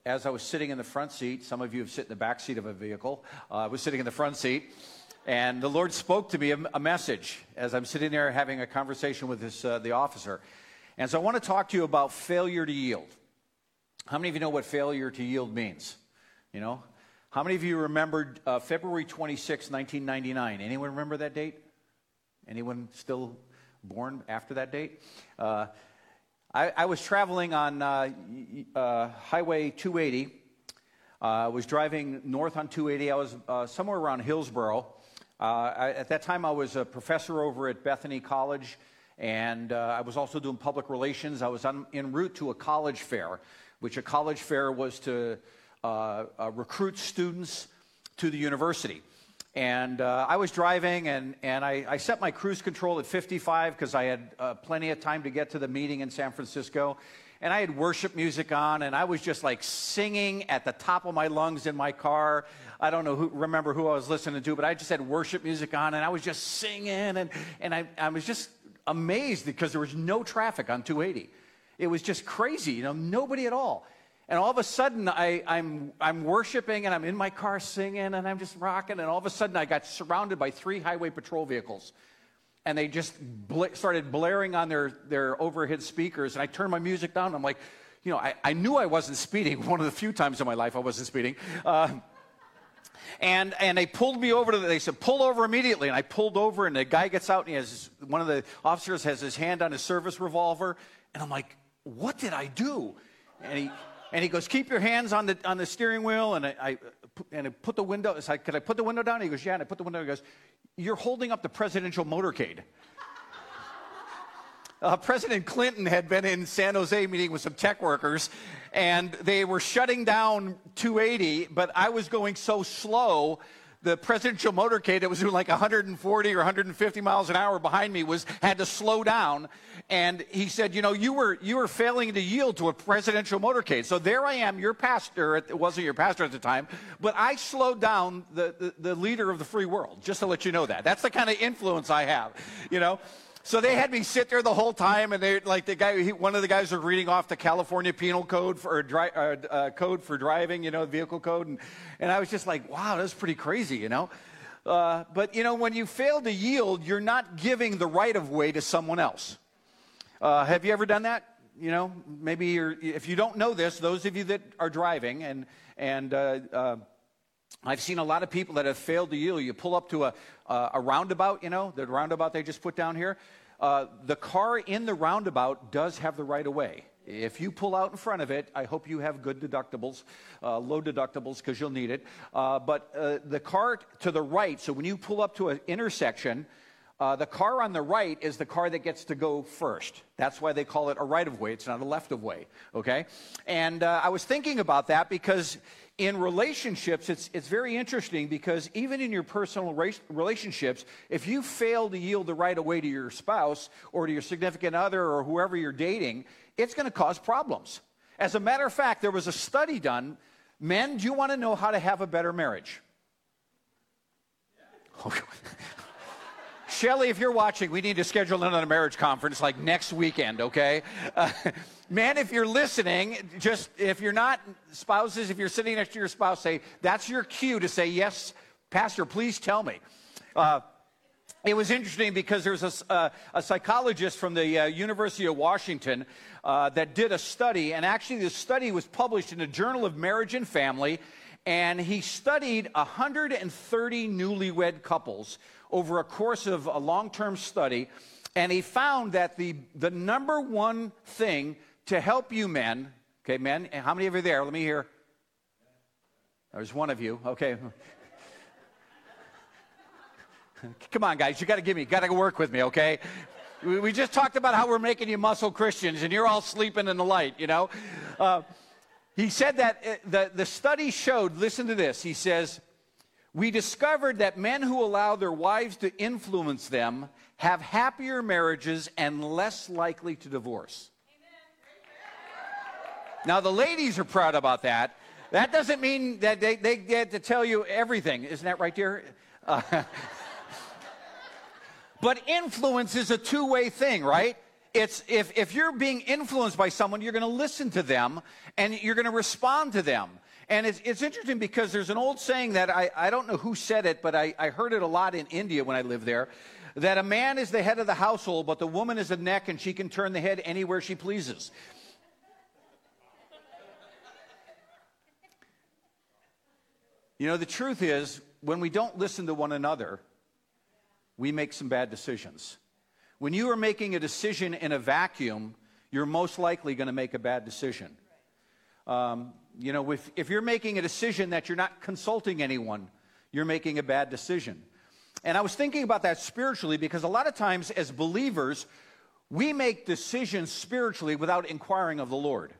as I was sitting in the front seat, some of you have sit in the back seat of a vehicle. I was sitting in the front seat, and the Lord spoke to me a, a message as I'm sitting there having a conversation with this uh, the officer, and so I want to talk to you about failure to yield. How many of you know what failure to yield means? You know, how many of you remembered uh, February 26, 1999? Anyone remember that date? Anyone still born after that date? Uh, I, I, was traveling on uh, uh Highway 280. Uh, I was driving north on 280. I was uh, somewhere around Hillsborough. I, at that time, I was a professor over at Bethany College, and I was also doing public relations. I was on, en route to a college fair which a college fair was to uh, uh, recruit students to the university. And uh, I was driving, and, and I, I, set my cruise control at 55 because I had uh, plenty of time to get to the meeting in San Francisco. And I had worship music on, and I was just like singing at the top of my lungs in my car. I don't know who, remember who I was listening to, but I just had worship music on, and I was just singing, and, and I, I was just amazed because there was no traffic on 280. It was just crazy, you know, nobody at all. And all of a sudden, I, am I'm, I'm worshiping and I'm in my car singing and I'm just rocking. And all of a sudden, I got surrounded by three highway patrol vehicles. And they just bl- started blaring on their, their overhead speakers. And I turned my music down. I'm like, you know, I, I knew I wasn't speeding. (laughs) One of the few times in my life I wasn't speeding. Uh, and, and they pulled me over to the, they said, pull over immediately. And I pulled over, and the guy gets out, and he has, one of the officers has his hand on his service revolver. And I'm like, what did I do? And he, and he goes, keep your hands on the, on the steering wheel. And I, I, and I put the window, it's like, could I put the window down? He goes, yeah. And I put the window, down. he goes, you're holding up the presidential motorcade. (laughs) Uh, President Clinton had been in San Jose meeting with some tech workers, and they were shutting down 280, but I was going so slow the presidential motorcade that was doing like 140 or 150 miles an hour behind me was had to slow down and he said you know you were you were failing to yield to a presidential motorcade so there i am your pastor it wasn't your pastor at the time but i slowed down the, the, the leader of the free world just to let you know that that's the kind of influence i have you know so they had me sit there the whole time, and they like the guy. He, one of the guys was reading off the California Penal Code for dri- uh, uh, code for driving, you know, vehicle code, and and I was just like, wow, that's pretty crazy, you know. Uh, but you know, when you fail to yield, you're not giving the right of way to someone else. Uh, have you ever done that? You know, maybe if you don't know this, those of you that are driving and and uh, uh, I've seen a lot of people that have failed to yield. You pull up to a, uh, a roundabout, you know, the roundabout they just put down here. Uh, the car in the roundabout does have the right of way. If you pull out in front of it, I hope you have good deductibles, uh, low deductibles, because you'll need it. Uh, but uh, the car to the right, so when you pull up to an intersection, uh, the car on the right is the car that gets to go first. That's why they call it a right of way. It's not a left of way. Okay? And uh, I was thinking about that because in relationships, it's, it's very interesting because even in your personal relationships, if you fail to yield the right of way to your spouse or to your significant other or whoever you're dating, it's going to cause problems. As a matter of fact, there was a study done. Men, do you want to know how to have a better marriage? (laughs) Shelly, if you're watching, we need to schedule another marriage conference like next weekend, okay? Uh, (laughs) man, if you're listening, just if you're not spouses, if you're sitting next to your spouse, say, that's your cue to say, yes, Pastor, please tell me. Uh, it was interesting because there's a, uh, a psychologist from the uh, University of Washington uh, that did a study, and actually, the study was published in the Journal of Marriage and Family, and he studied 130 newlywed couples over a course of a long term study, and he found that the, the number one thing to help you men, okay, men, how many of you are there? Let me hear. There's one of you, okay. (laughs) Come on, guys, you got to give me, got to work with me, okay? We, just talked about how we're making you muscle Christians, and you're all sleeping in the light, you know? Uh, he said that uh, the, the study showed, listen to this, he says, we discovered that men who allow their wives to influence them have happier marriages and less likely to divorce. Now, the ladies are proud about that. That doesn't mean that they, they get to tell you everything. Isn't that right, dear? Uh, (laughs) but influence is a two way thing, right? It's if, if you're being influenced by someone, you're going to listen to them and you're going to respond to them. And it's, it's interesting because there's an old saying that I, I don't know who said it, but I, I heard it a lot in India when I lived there that a man is the head of the household, but the woman is the neck and she can turn the head anywhere she pleases. You know, the truth is, when we don't listen to one another, we make some bad decisions. When you are making a decision in a vacuum, you're most likely going to make a bad decision. Um, you know, if, if you're making a decision that you're not consulting anyone, you're making a bad decision. And I was thinking about that spiritually because a lot of times as believers, we make decisions spiritually without inquiring of the Lord.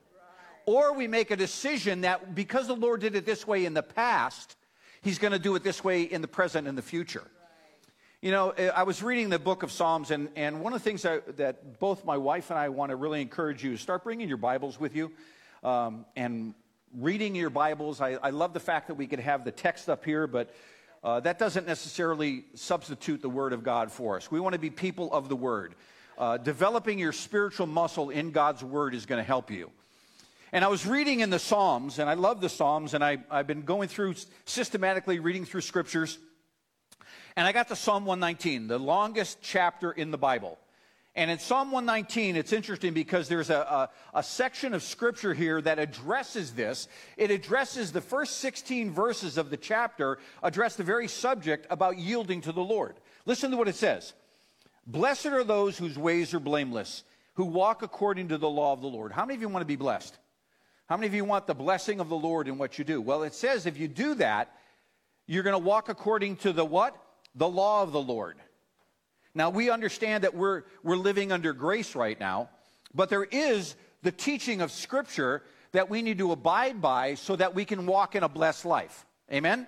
Or we make a decision that because the Lord did it this way in the past, He's going to do it this way in the present and the future. You know, I was reading the book of Psalms, and, and one of the things that, that both my wife and I want to really encourage you is start bringing your Bibles with you um, and reading your Bibles. I, I, love the fact that we could have the text up here, but uh, that doesn't necessarily substitute the Word of God for us. We want to be people of the Word. Uh, developing your spiritual muscle in God's Word is going to help you. And I was reading in the Psalms, and I love the Psalms, and I, I've been going through systematically reading through scriptures. And I got to Psalm 119, the longest chapter in the Bible. And in Psalm 119, it's interesting because there's a, a, a, section of scripture here that addresses this. It addresses the first 16 verses of the chapter, address the very subject about yielding to the Lord. Listen to what it says Blessed are those whose ways are blameless, who walk according to the law of the Lord. How many of you want to be blessed? How many of you want the blessing of the Lord in what you do? Well, it says if you do that, you're going to walk according to the what? The law of the Lord. Now, we understand that we're, we're living under grace right now, but there is the teaching of Scripture that we need to abide by so that we can walk in a blessed life. Amen? Amen?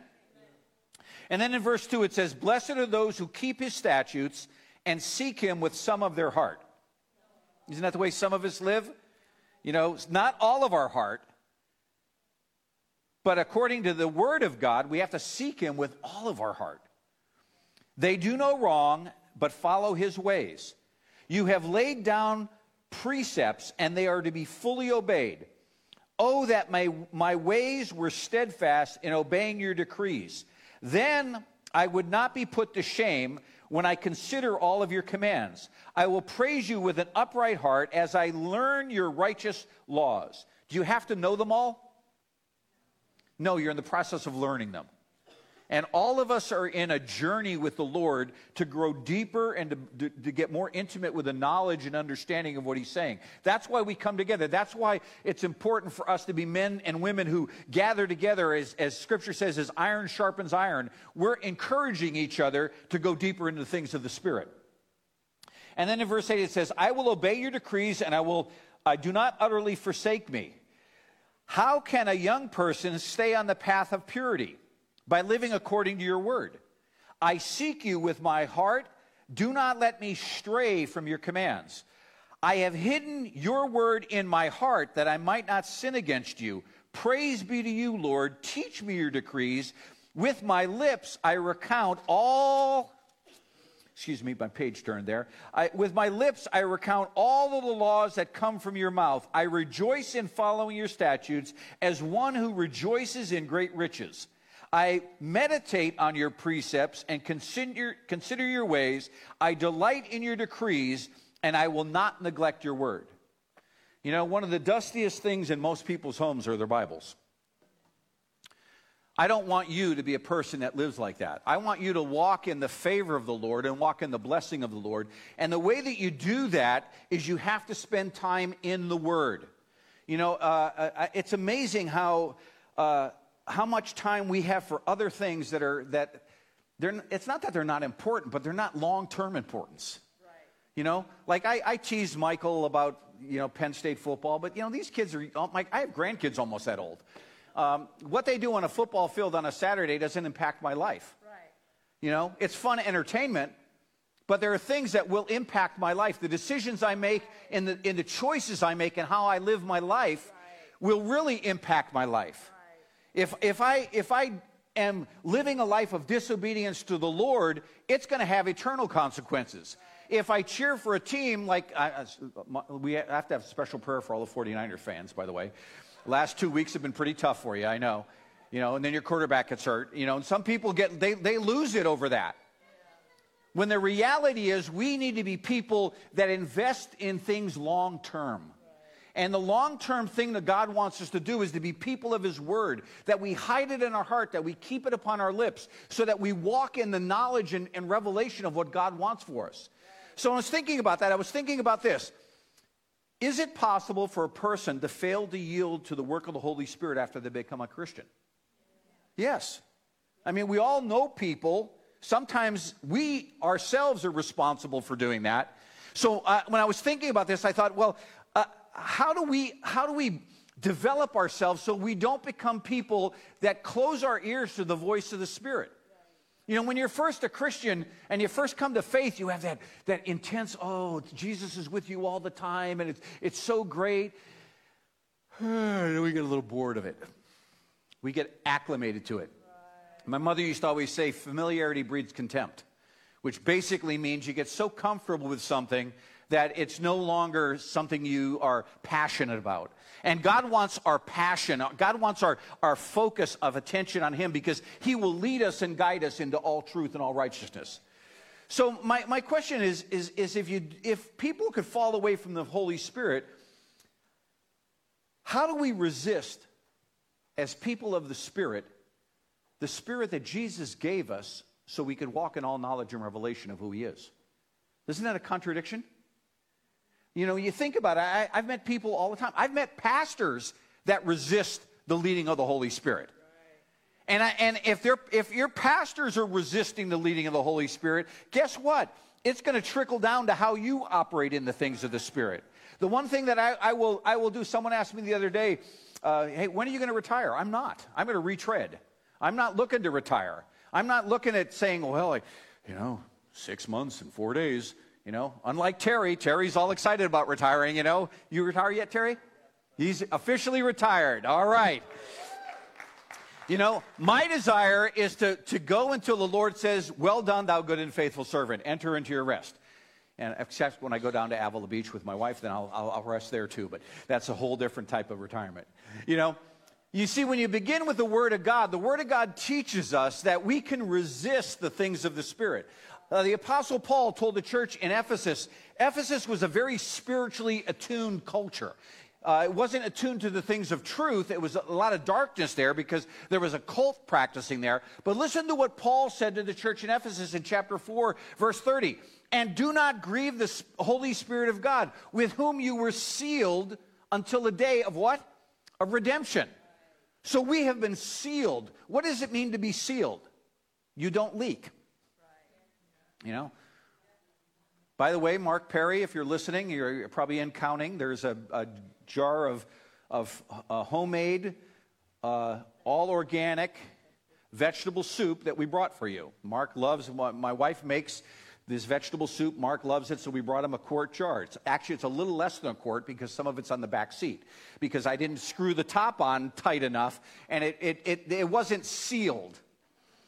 And then in verse 2, it says, Blessed are those who keep his statutes and seek him with some of their heart. Isn't that the way some of us live? You know, not all of our heart, but according to the word of God, we have to seek him with all of our heart. They do no wrong but follow his ways. You have laid down precepts, and they are to be fully obeyed. Oh, that my, my ways were steadfast in obeying your decrees. Then I would not be put to shame when I consider all of your commands. I will praise you with an upright heart as I learn your righteous laws. Do you have to know them all? No, you're in the process of learning them. And all of us are in a journey with the Lord to grow deeper and to, to, to, get more intimate with the knowledge and understanding of what He's saying. That's why we come together. That's why it's important for us to be men and women who gather together, as, as Scripture says, as iron sharpens iron. We're encouraging each other to go deeper into the things of the Spirit. And then in verse 8 it says, I will obey your decrees and I will I do not utterly forsake me. How can a young person stay on the path of purity? By living according to your word. I seek you with my heart. Do not let me stray from your commands. I have hidden your word in my heart that I might not sin against you. Praise be to you, Lord. Teach me your decrees. With my lips I recount all excuse me, my page turned there. I, with my lips, I recount all of the laws that come from your mouth. I rejoice in following your statutes as one who rejoices in great riches. I meditate on your precepts and consider, consider your ways. I delight in your decrees, and I will not neglect your word. You know, one of the dustiest things in most people's homes are their Bibles. I don't want you to be a person that lives like that. I want you to walk in the favor of the Lord and walk in the blessing of the Lord. And the way that you do that is you have to spend time in the Word. You know, uh, uh, it's amazing how, uh, how much time we have for other things that are, that they're, it's not that they're not important, but they're not long term importance. Right. You know, like I, I teased Michael about, you know, Penn State football, but, you know, these kids are, like, I have grandkids almost that old. Um, what they do on a football field on a Saturday doesn't impact my life. Right. You know, it's fun entertainment, but there are things that will impact my life. The decisions I make and the, and the choices I make and how I live my life right. will really impact my life. Right. If, if, I, if I am living a life of disobedience to the Lord, it's going to have eternal consequences. If I cheer for a team, like I, we have to have special prayer for all the 49er fans, by the way. Last two weeks have been pretty tough for you, I know. You know, and then your quarterback gets hurt. You know, and some people get they, they lose it over that. When the reality is we need to be people that invest in things long term. And the long term thing that God wants us to do is to be people of His Word, that we hide it in our heart, that we keep it upon our lips, so that we walk in the knowledge and, and revelation of what God wants for us. So I was thinking about that. I was thinking about this. Is it possible for a person to fail to yield to the work of the Holy Spirit after they become a Christian? Yes. I mean, we all know people. Sometimes we ourselves are responsible for doing that. So uh, when I was thinking about this, I thought, well, how do we how do we develop ourselves so we don't become people that close our ears to the voice of the Spirit? You know, when you're first a Christian and you first come to faith, you have that, that intense, oh, Jesus is with you all the time and it's, it's so great. (sighs) We get a little bored of it. We get acclimated to it. Right. My mother used to always say, familiarity breeds contempt, which basically means you get so comfortable with something that it's no longer something you are passionate about. And God wants our passion, God wants our, our focus of attention on Him because He will lead us and guide us into all truth and all righteousness. So, my, my question is, is, is if, you, if people could fall away from the Holy Spirit, how do we resist, as people of the Spirit, the Spirit that Jesus gave us so we could walk in all knowledge and revelation of who He is? Isn't that a contradiction? You know, you think about it, I, have met people all the time. I've met pastors that resist the leading of the Holy Spirit. And, I, and if, if your pastors are resisting the leading of the Holy Spirit, guess what? It's going to trickle down to how you operate in the things of the Spirit. The one thing that I, I will, I will do, someone asked me the other day, uh, hey, when are you going to retire? I'm not. I'm going to retread. I'm not looking to retire. I'm not looking at saying, well, I, you know, six months and four days. You know, unlike Terry, Terry's all excited about retiring, you know. You retire yet, Terry? He's officially retired. All right. You know, my desire is to, to go until the Lord says, Well done, thou good and faithful servant. Enter into your rest. And except when I go down to Avila Beach with my wife, then I'll, I'll, I'll rest there too. But that's a whole different type of retirement. You know, you see, when you begin with the Word of God, the Word of God teaches us that we can resist the things of the Spirit. Uh, the Apostle Paul told the church in Ephesus, Ephesus was a very spiritually attuned culture. Uh, it wasn't attuned to the things of truth. It was a lot of darkness there because there was a cult practicing there. But listen to what Paul said to the church in Ephesus in chapter 4, verse 30. And do not grieve the Holy Spirit of God, with whom you were sealed until the day of what? Of redemption. So we have been sealed. What does it mean to be sealed? You don't leak. You know? By the way, Mark Perry, if you're listening, you're probably in counting. There's a, a jar of, of uh, homemade, uh, all organic vegetable soup that we brought for you. Mark loves, my wife makes this vegetable soup. Mark loves it, so we brought him a quart jar. It's, actually, it's a little less than a quart because some of it's on the back seat because I didn't screw the top on tight enough and it, it, it, it wasn't sealed.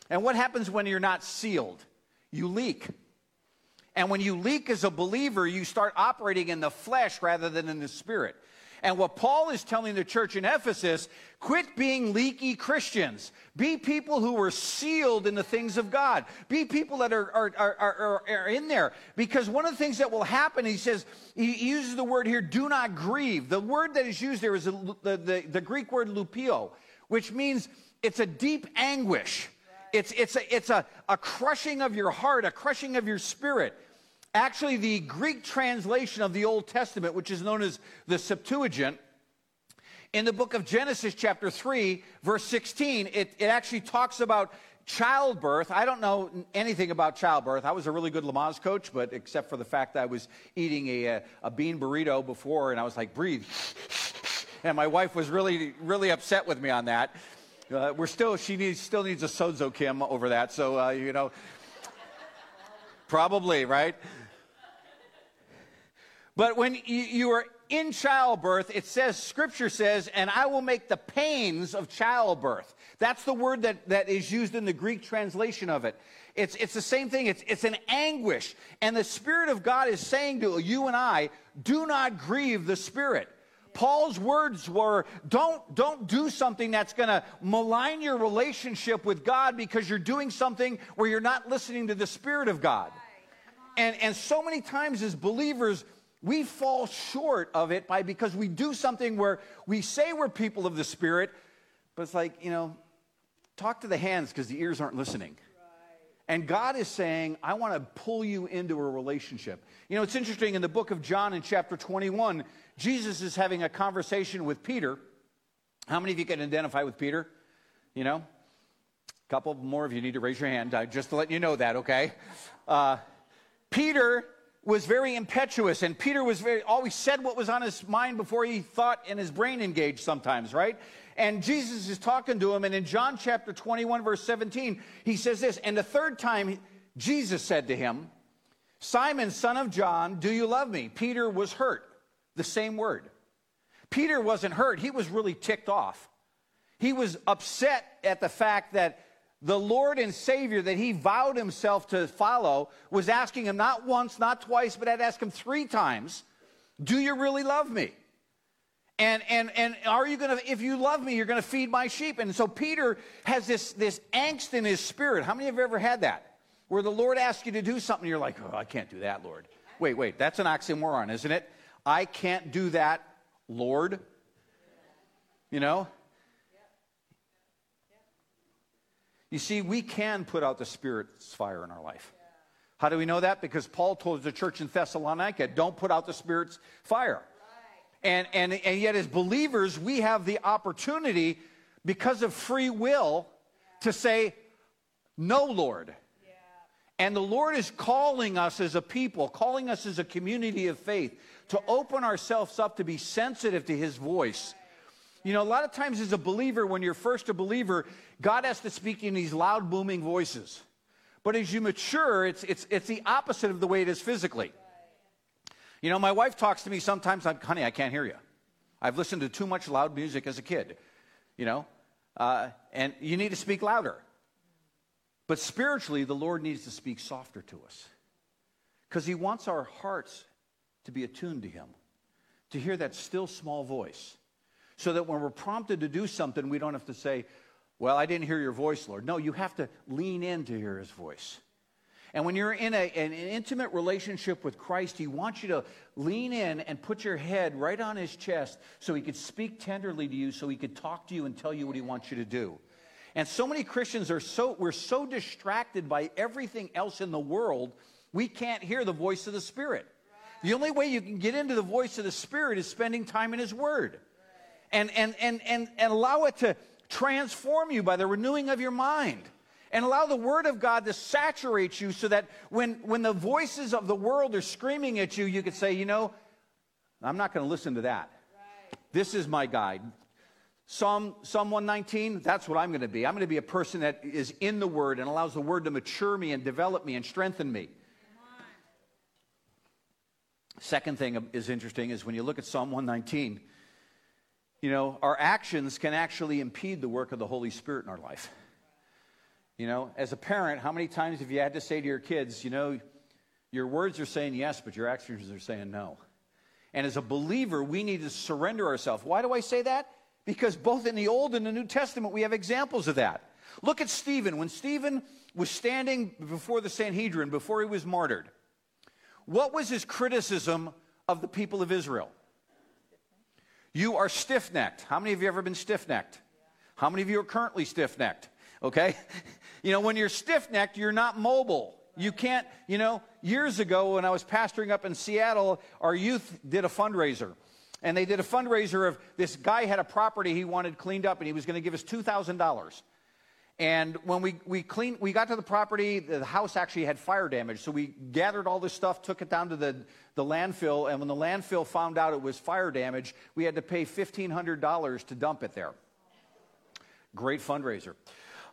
And what happens when you're not sealed? You leak. And when you leak as a believer, you start operating in the flesh rather than in the spirit. And what Paul is telling the church in Ephesus quit being leaky Christians. Be people who are sealed in the things of God. Be people that are, are, are, are, are in there. Because one of the things that will happen, he says, he uses the word here, do not grieve. The word that is used there is the, the, the Greek word lupeo, which means it's a deep anguish. It's, it's, a, it's a, a crushing of your heart, a crushing of your spirit. Actually, the Greek translation of the Old Testament, which is known as the Septuagint, in the book of Genesis, chapter 3, verse 16, it, it actually talks about childbirth. I don't know anything about childbirth. I was a really good Lamaze coach, but except for the fact that I was eating a, a bean burrito before, and I was like, breathe. (laughs) and my wife was really, really upset with me on that. Uh, we're still, she needs, still needs a sozo Kim over that. So, uh, you know, probably, right? But when you are in childbirth, it says, Scripture says, and I will make the pains of childbirth. That's the word that, that is used in the Greek translation of it. It's, it's the same thing. It's, it's an anguish. And the Spirit of God is saying to you and I, do not grieve the Spirit. Paul's words were don't, don't do something that's going to malign your relationship with God because you're doing something where you're not listening to the Spirit of God. And, and so many times as believers, we fall short of it by because we do something where we say we're people of the Spirit, but it's like, you know, talk to the hands because the ears aren't listening. And God is saying, I want to pull you into a relationship. You know, it's interesting in the book of John in chapter 21, Jesus is having a conversation with Peter. How many of you can identify with Peter? You know? A couple more of you need to raise your hand, uh, just to let you know that, okay? Uh, Peter was very impetuous, and Peter was very always said what was on his mind before he thought and his brain engaged sometimes, right? And Jesus is talking to him, and in John chapter 21, verse 17, he says this, and the third time Jesus said to him, Simon, son of John, do you love me? Peter was hurt. The same word. Peter wasn't hurt, he was really ticked off. He was upset at the fact that the Lord and Savior that he vowed himself to follow was asking him not once, not twice, but had asked him three times, Do you really love me? And, and, and are you going to, if you love me, you're going to feed my sheep. And so Peter has this, this angst in his spirit. How many of you have ever had that? Where the Lord asks you to do something, you're like, oh, I can't do that, Lord. Wait, wait, that's an oxymoron, isn't it? I can't do that, Lord. You know? You see, we can put out the Spirit's fire in our life. How do we know that? Because Paul told the church in Thessalonica, don't put out the Spirit's fire. And, and, and yet, as believers, we have the opportunity, because of free will, to say, No, Lord. And the Lord is calling us as a people, calling us as a community of faith, to open ourselves up to be sensitive to His voice you know, a lot of times as a believer, when you're first a believer, God has to speak in these loud, booming voices. But as you mature, it's, it's, it's the opposite of the way it is physically. You know, my wife talks to me sometimes, I'm, honey, I can't hear you. I've listened to too much loud music as a kid, you know, uh, and you need to speak louder. But spiritually, the Lord needs to speak softer to us because He wants our hearts to be attuned to Him, to hear that still small voice so that when we're prompted to do something, we don't have to say, Well, I didn't hear your voice, Lord. No, you have to lean in to hear his voice. And when you're in a, an intimate relationship with Christ, He wants you to lean in and put your head right on His chest so He could speak tenderly to you, so He could talk to you and tell you what He wants you to do. And so many Christians are so, we're so distracted by everything else in the world, we can't hear the voice of the Spirit. The only way you can get into the voice of the Spirit is spending time in His Word and, and, and, and, and allow it to transform you by the renewing of your mind. and allow the Word of God to saturate you so that when, when the voices of the world are screaming at you, you could say, you know, I'm not going to listen to that. This is my guide. Psalm, Psalm 119, that's what I'm going to be. I'm going to be a person that is in the Word and allows the Word to mature me and develop me and strengthen me. Second thing is interesting is when you look at Psalm 119, you know, our actions can actually impede the work of the Holy Spirit in our life. You know, as a parent, how many times have you had to say to your kids, you know, your words are saying yes, but your actions are saying no? And as a believer, we need to surrender ourselves. Why do I say that? Because both in the Old and the New Testament, we have examples of that. Look at Stephen. When Stephen was standing before the Sanhedrin, before he was martyred, what was his criticism of the people of Israel? You are stiff necked. How many of you ever been stiff necked? How many of you are currently stiff necked? Okay? (laughs) You know, when you're stiff necked, you're not mobile. You can't, you know, years ago when I was pastoring up in Seattle, our youth did a fundraiser and they did a fundraiser of this guy had a property he wanted cleaned up and he was going to give us $2000 and when we, we cleaned we got to the property the house actually had fire damage so we gathered all this stuff took it down to the, the landfill and when the landfill found out it was fire damage we had to pay $1500 to dump it there great fundraiser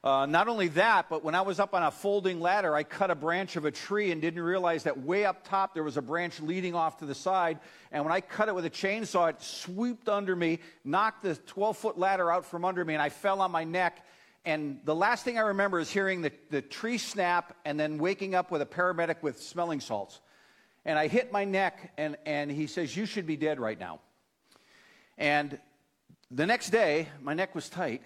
uh, not only that, but when I was up on a folding ladder, I cut a branch of a tree and didn't realize that way up top there was a branch leading off to the side. And when I cut it with a chainsaw, it swooped under me, knocked the 12 foot ladder out from under me, and I fell on my neck. And the last thing I remember is hearing the, the tree snap and then waking up with a paramedic with smelling salts. And I hit my neck, and, and he says, You should be dead right now. And the next day, my neck was tight.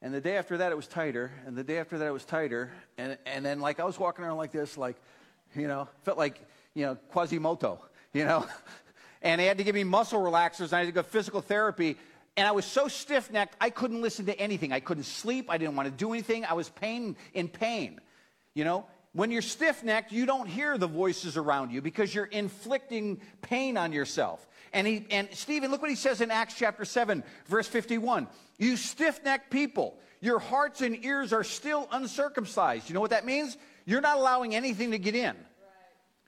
And the day after that, it was tighter. And the day after that, it was tighter. And, and then, like, I was walking around like this, like, you know, felt like, you know, Quasimodo, you know. (laughs) and they had to give me muscle relaxers. And I had to go physical therapy. And I was so stiff necked, I couldn't listen to anything. I couldn't sleep. I didn't want to do anything. I was pain in pain. You know, when you're stiff necked, you don't hear the voices around you because you're inflicting pain on yourself. And, he, and Stephen, look what he says in Acts chapter 7, verse 51. You stiff necked people, your hearts and ears are still uncircumcised. You know what that means? You're not allowing anything to get in.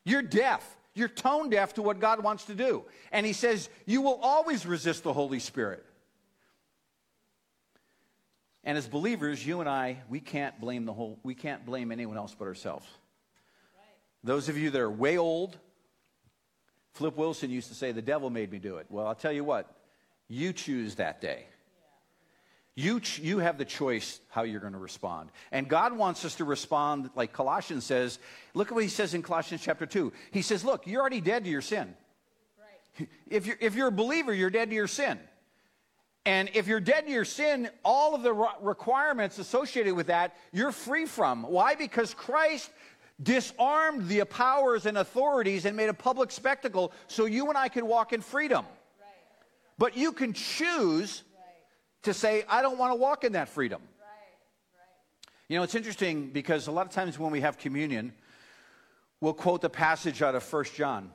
You're deaf. You're tone deaf to what God wants to do. And he says, You will always resist the Holy Spirit. And as believers, you and I, we can't blame the whole, we can't blame anyone else but ourselves. Those of you that are way old, Flip Wilson used to say, The devil made me do it. Well, I'll tell you what, you choose that day. You, ch- you have the choice how you're going to respond. And God wants us to respond like Colossians says. Look at what he says in Colossians chapter 2. He says, Look, you're already dead to your sin. Right. (laughs) If, you're, if you're a believer, you're dead to your sin. And if you're dead to your sin, all of the requirements associated with that, you're free from. Why? Because Christ disarmed the powers and authorities and made a public spectacle so you and I could walk in freedom. Right. But you can choose right. to say, I don't want to walk in that freedom. Right. You know, it's interesting because a lot of times when we have communion, we'll quote the passage out of First John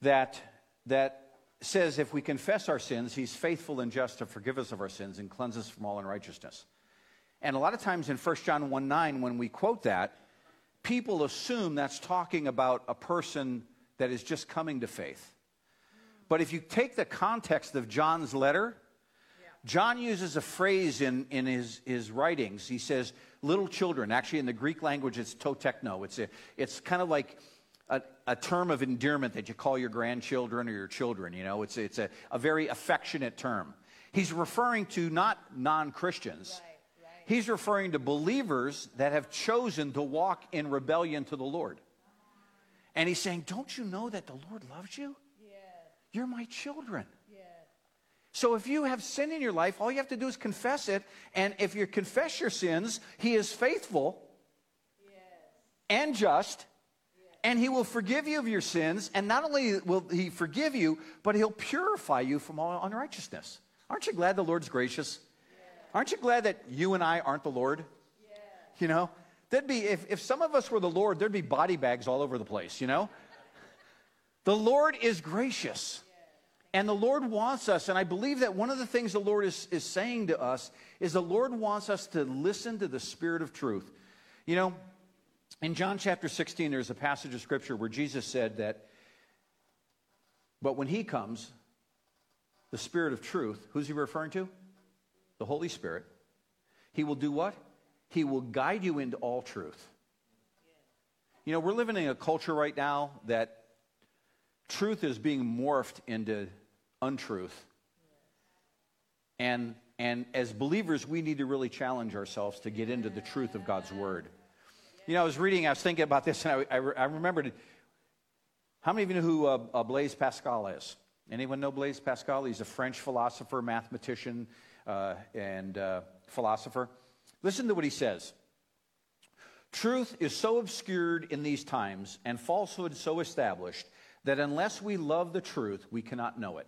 that, that says, if we confess our sins, he's faithful and just to forgive us of our sins and cleanse us from all unrighteousness. And a lot of times in 1 John 1 9, when we quote that, people assume that's talking about a person that is just coming to faith. But if you take the context of John's letter, John uses a phrase in, in his, his writings. He says, little children. Actually, in the Greek language, it's to tekno. It's, a, it's kind of like a, a, term of endearment that you call your grandchildren or your children. You know, it's, it's a, a very affectionate term. He's referring to not non Christians. Right. He's referring to believers that have chosen to walk in rebellion to the Lord. And he's saying, Don't you know that the Lord loves you? Yes. You're my children. Yes. So if you have sin in your life, all you have to do is confess it. And if you confess your sins, he is faithful yes. and just. And he will forgive you of your sins. And not only will he forgive you, but he'll purify you from all unrighteousness. Aren't you glad the Lord's gracious? Aren't you glad that you and I aren't the Lord? You know, there'd be, if, if some of us were the Lord, there'd be body bags all over the place, you know? The Lord is gracious. And the Lord wants us, and I believe that one of the things the Lord is, is saying to us is the Lord wants us to listen to the Spirit of truth. You know, in John chapter 16, there's a passage of Scripture where Jesus said that, but when He comes, the Spirit of truth, who's He referring to? The Holy Spirit. He will do what? He will guide you into all truth. You know, we're living in a culture right now that truth is being morphed into untruth. And, and as believers, we need to really challenge ourselves to get into the truth of God's Word. You know, I was reading, I was thinking about this, and I, I, I remembered how many of you know who uh, uh, Blaise Pascal is? Anyone know Blaise Pascal? He's a French philosopher, mathematician, uh, and uh, philosopher. Listen to what he says. Truth is so obscured in these times and falsehood so established that unless we love the truth, we cannot know it.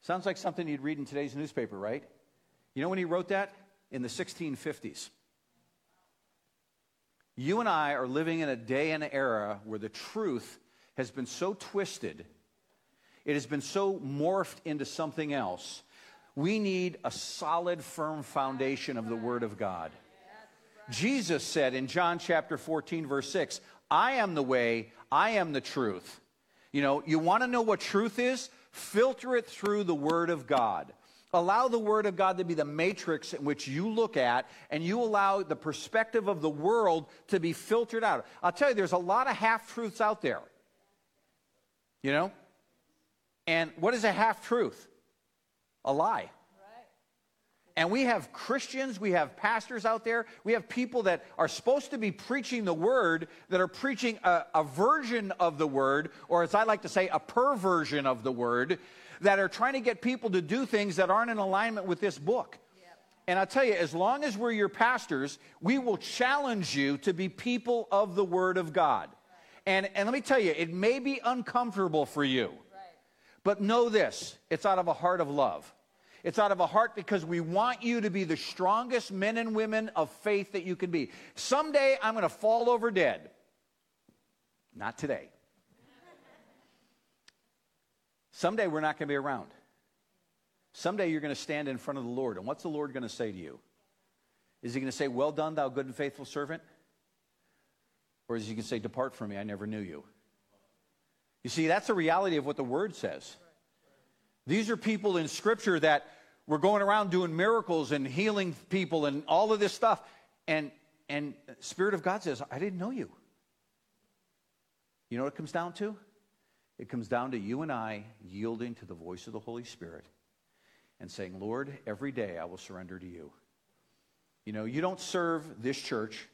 Sounds like something you'd read in today's newspaper, right? You know when he wrote that? In the 1650s. You and I are living in a day and era where the truth has been so twisted, it has been so morphed into something else. We need a solid, firm foundation of the Word of God. Jesus said in John chapter 14, verse 6, I am the way, I am the truth. You know, you want to know what truth is? Filter it through the Word of God. Allow the Word of God to be the matrix in which you look at, and you allow the perspective of the world to be filtered out. I'll tell you, there's a lot of half truths out there. You know? And what is a half truth? A lie. And we have Christians, we have pastors out there, we have people that are supposed to be preaching the word, that are preaching a, a, version of the word, or as I like to say, a perversion of the word, that are trying to get people to do things that aren't in alignment with this book. And I tell you, as long as we're your pastors, we will challenge you to be people of the Word of God. And, and let me tell you, it may be uncomfortable for you, but know this it's out of a heart of love. It's out of a heart because we want you to be the strongest men and women of faith that you can be. Someday I'm going to fall over dead. Not today. Someday we're not going to be around. Someday you're going to stand in front of the Lord. And what's the Lord going to say to you? Is he going to say, Well done, thou good and faithful servant? Or is he going to say, Depart from me, I never knew you? You see, that's the reality of what the Word says. These are people in Scripture that were going around doing miracles and healing people and all of this stuff. And, and Spirit of God says, I didn't know you. You know what it comes down to? It comes down to you and I yielding to the voice of the Holy Spirit and saying, Lord, every day I will surrender to you. You know, you don't serve this church,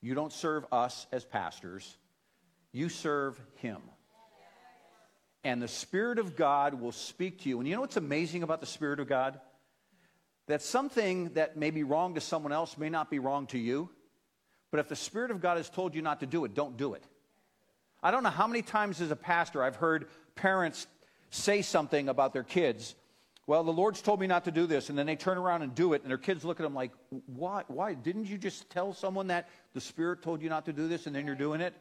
you don't serve us as pastors, you serve Him and the Spirit of God will speak to you. And you know what's amazing about the Spirit of God? That something that may be wrong to someone else may not be wrong to you. But if the Spirit of God has told you not to do it, don't do it. I don't know how many times as a pastor I've heard parents say something about their kids. Well, the Lord's told me not to do this. And then they turn around and do it. And their kids look at them like, why? Why? Didn't you just tell someone that the Spirit told you not to do this and then you're doing it?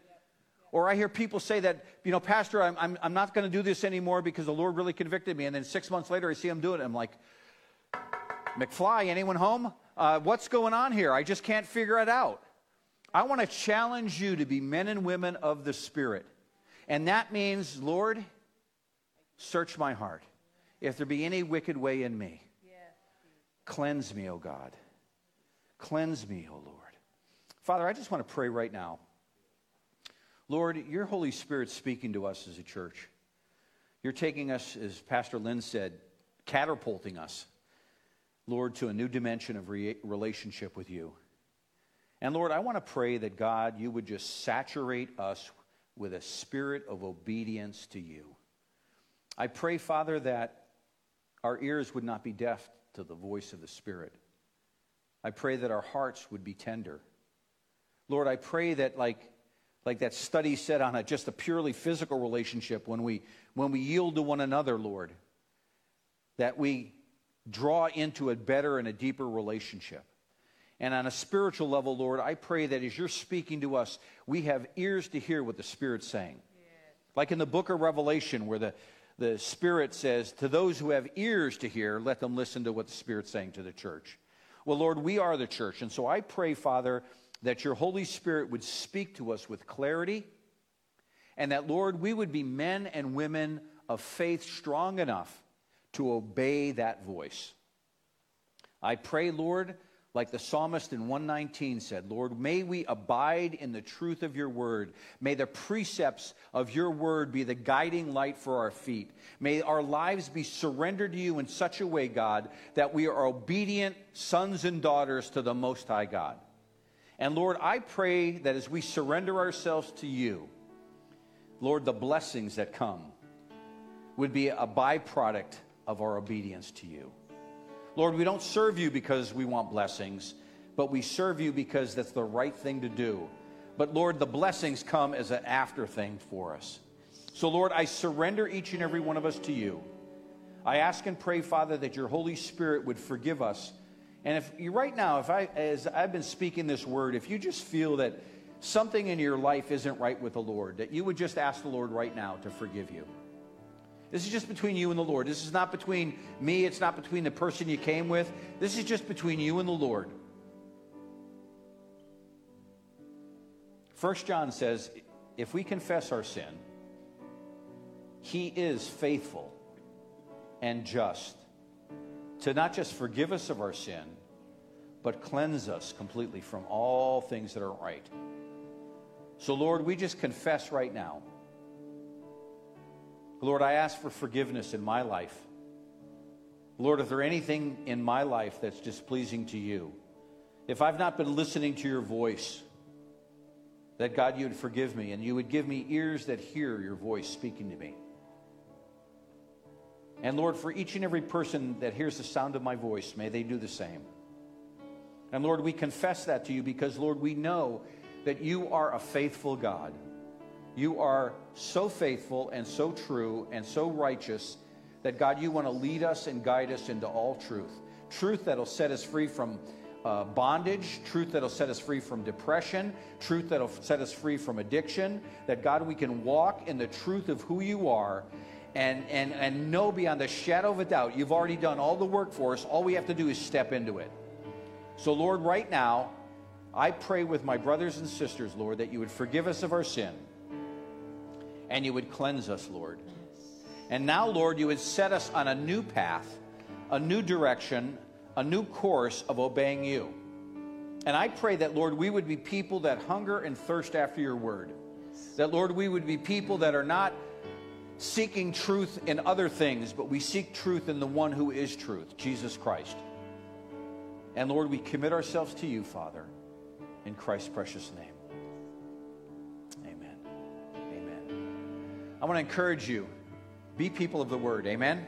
Or I hear people say that, you know, Pastor, I'm, I'm, I'm not going to do this anymore because the Lord really convicted me. And then six months later, I see him doing it. I'm like, McFly, anyone home? Uh, what's going on here? I just can't figure it out. I want to challenge you to be men and women of the Spirit. And that means, Lord, search my heart. If there be any wicked way in me, cleanse me, O God. Cleanse me, O Lord. Father, I just want to pray right now Lord, your Holy Spirit speaking to us as a church. You're taking us, as Pastor Lynn said, catapulting us, Lord, to a new dimension of re- relationship with you. And Lord, I want to pray that God, you would just saturate us with a spirit of obedience to you. I pray, Father, that our ears would not be deaf to the voice of the Spirit. I pray that our hearts would be tender. Lord, I pray that, like like that study said on a, just a purely physical relationship, when we, when we yield to one another, Lord, that we draw into a better and a deeper relationship. And on a spiritual level, Lord, I pray that as you're speaking to us, we have ears to hear what the Spirit's saying. Like in the book of Revelation, where the, the Spirit says, To those who have ears to hear, let them listen to what the Spirit's saying to the church. Well, Lord, we are the church. And so I pray, Father, that your Holy Spirit would speak to us with clarity, and that, Lord, we would be men and women of faith strong enough to obey that voice. I pray, Lord, like the psalmist in 119 said, Lord, may we abide in the truth of your word. May the precepts of your word be the guiding light for our feet. May our lives be surrendered to you in such a way, God, that we are obedient sons and daughters to the Most High God. And Lord, I pray that as we surrender ourselves to you, Lord, the blessings that come would be a byproduct of our obedience to you. Lord, we don't serve you because we want blessings, but we serve you because that's the right thing to do. But Lord, the blessings come as an after thing for us. So, Lord, I surrender each and every one of us to you. I ask and pray, Father, that your Holy Spirit would forgive us. And if you right now, if I as I've been speaking this word, if you just feel that something in your life isn't right with the Lord, that you would just ask the Lord right now to forgive you. This is just between you and the Lord. This is not between me, it's not between the person you came with. This is just between you and the Lord. First John says, if we confess our sin, he is faithful and just to not just forgive us of our sin, but cleanse us completely from all things that aren't right. So, Lord, we just confess right now Lord, I ask for forgiveness in my life. Lord, if there anything in my life that's displeasing to you, if I've not been listening to your voice, that God, you would forgive me and you would give me ears that hear your voice speaking to me. And Lord, for each and every person that hears the sound of my voice, may they do the same. And Lord, we confess that to you because, Lord, we know that you are a faithful God. You are so faithful and so true and so righteous that, God, you want to lead us and guide us into all truth. Truth that'll set us free from uh, bondage, truth that'll set us free from depression, truth that'll set us free from addiction. That, God, we can walk in the truth of who you are and, and, and know beyond the shadow of a doubt you've already done all the work for us. All we have to do is step into it. So, Lord, right now, I pray with my brothers and sisters, Lord, that you would forgive us of our sin and you would cleanse us, Lord. And now, Lord, you would set us on a new path, a new direction, a new course of obeying you. And I pray that, Lord, we would be people that hunger and thirst after your word. That, Lord, we would be people that are not seeking truth in other things, but we seek truth in the one who is truth, Jesus Christ. And Lord, we commit ourselves to you, Father, in Christ's precious name. I want to encourage you be people of the word. Amen.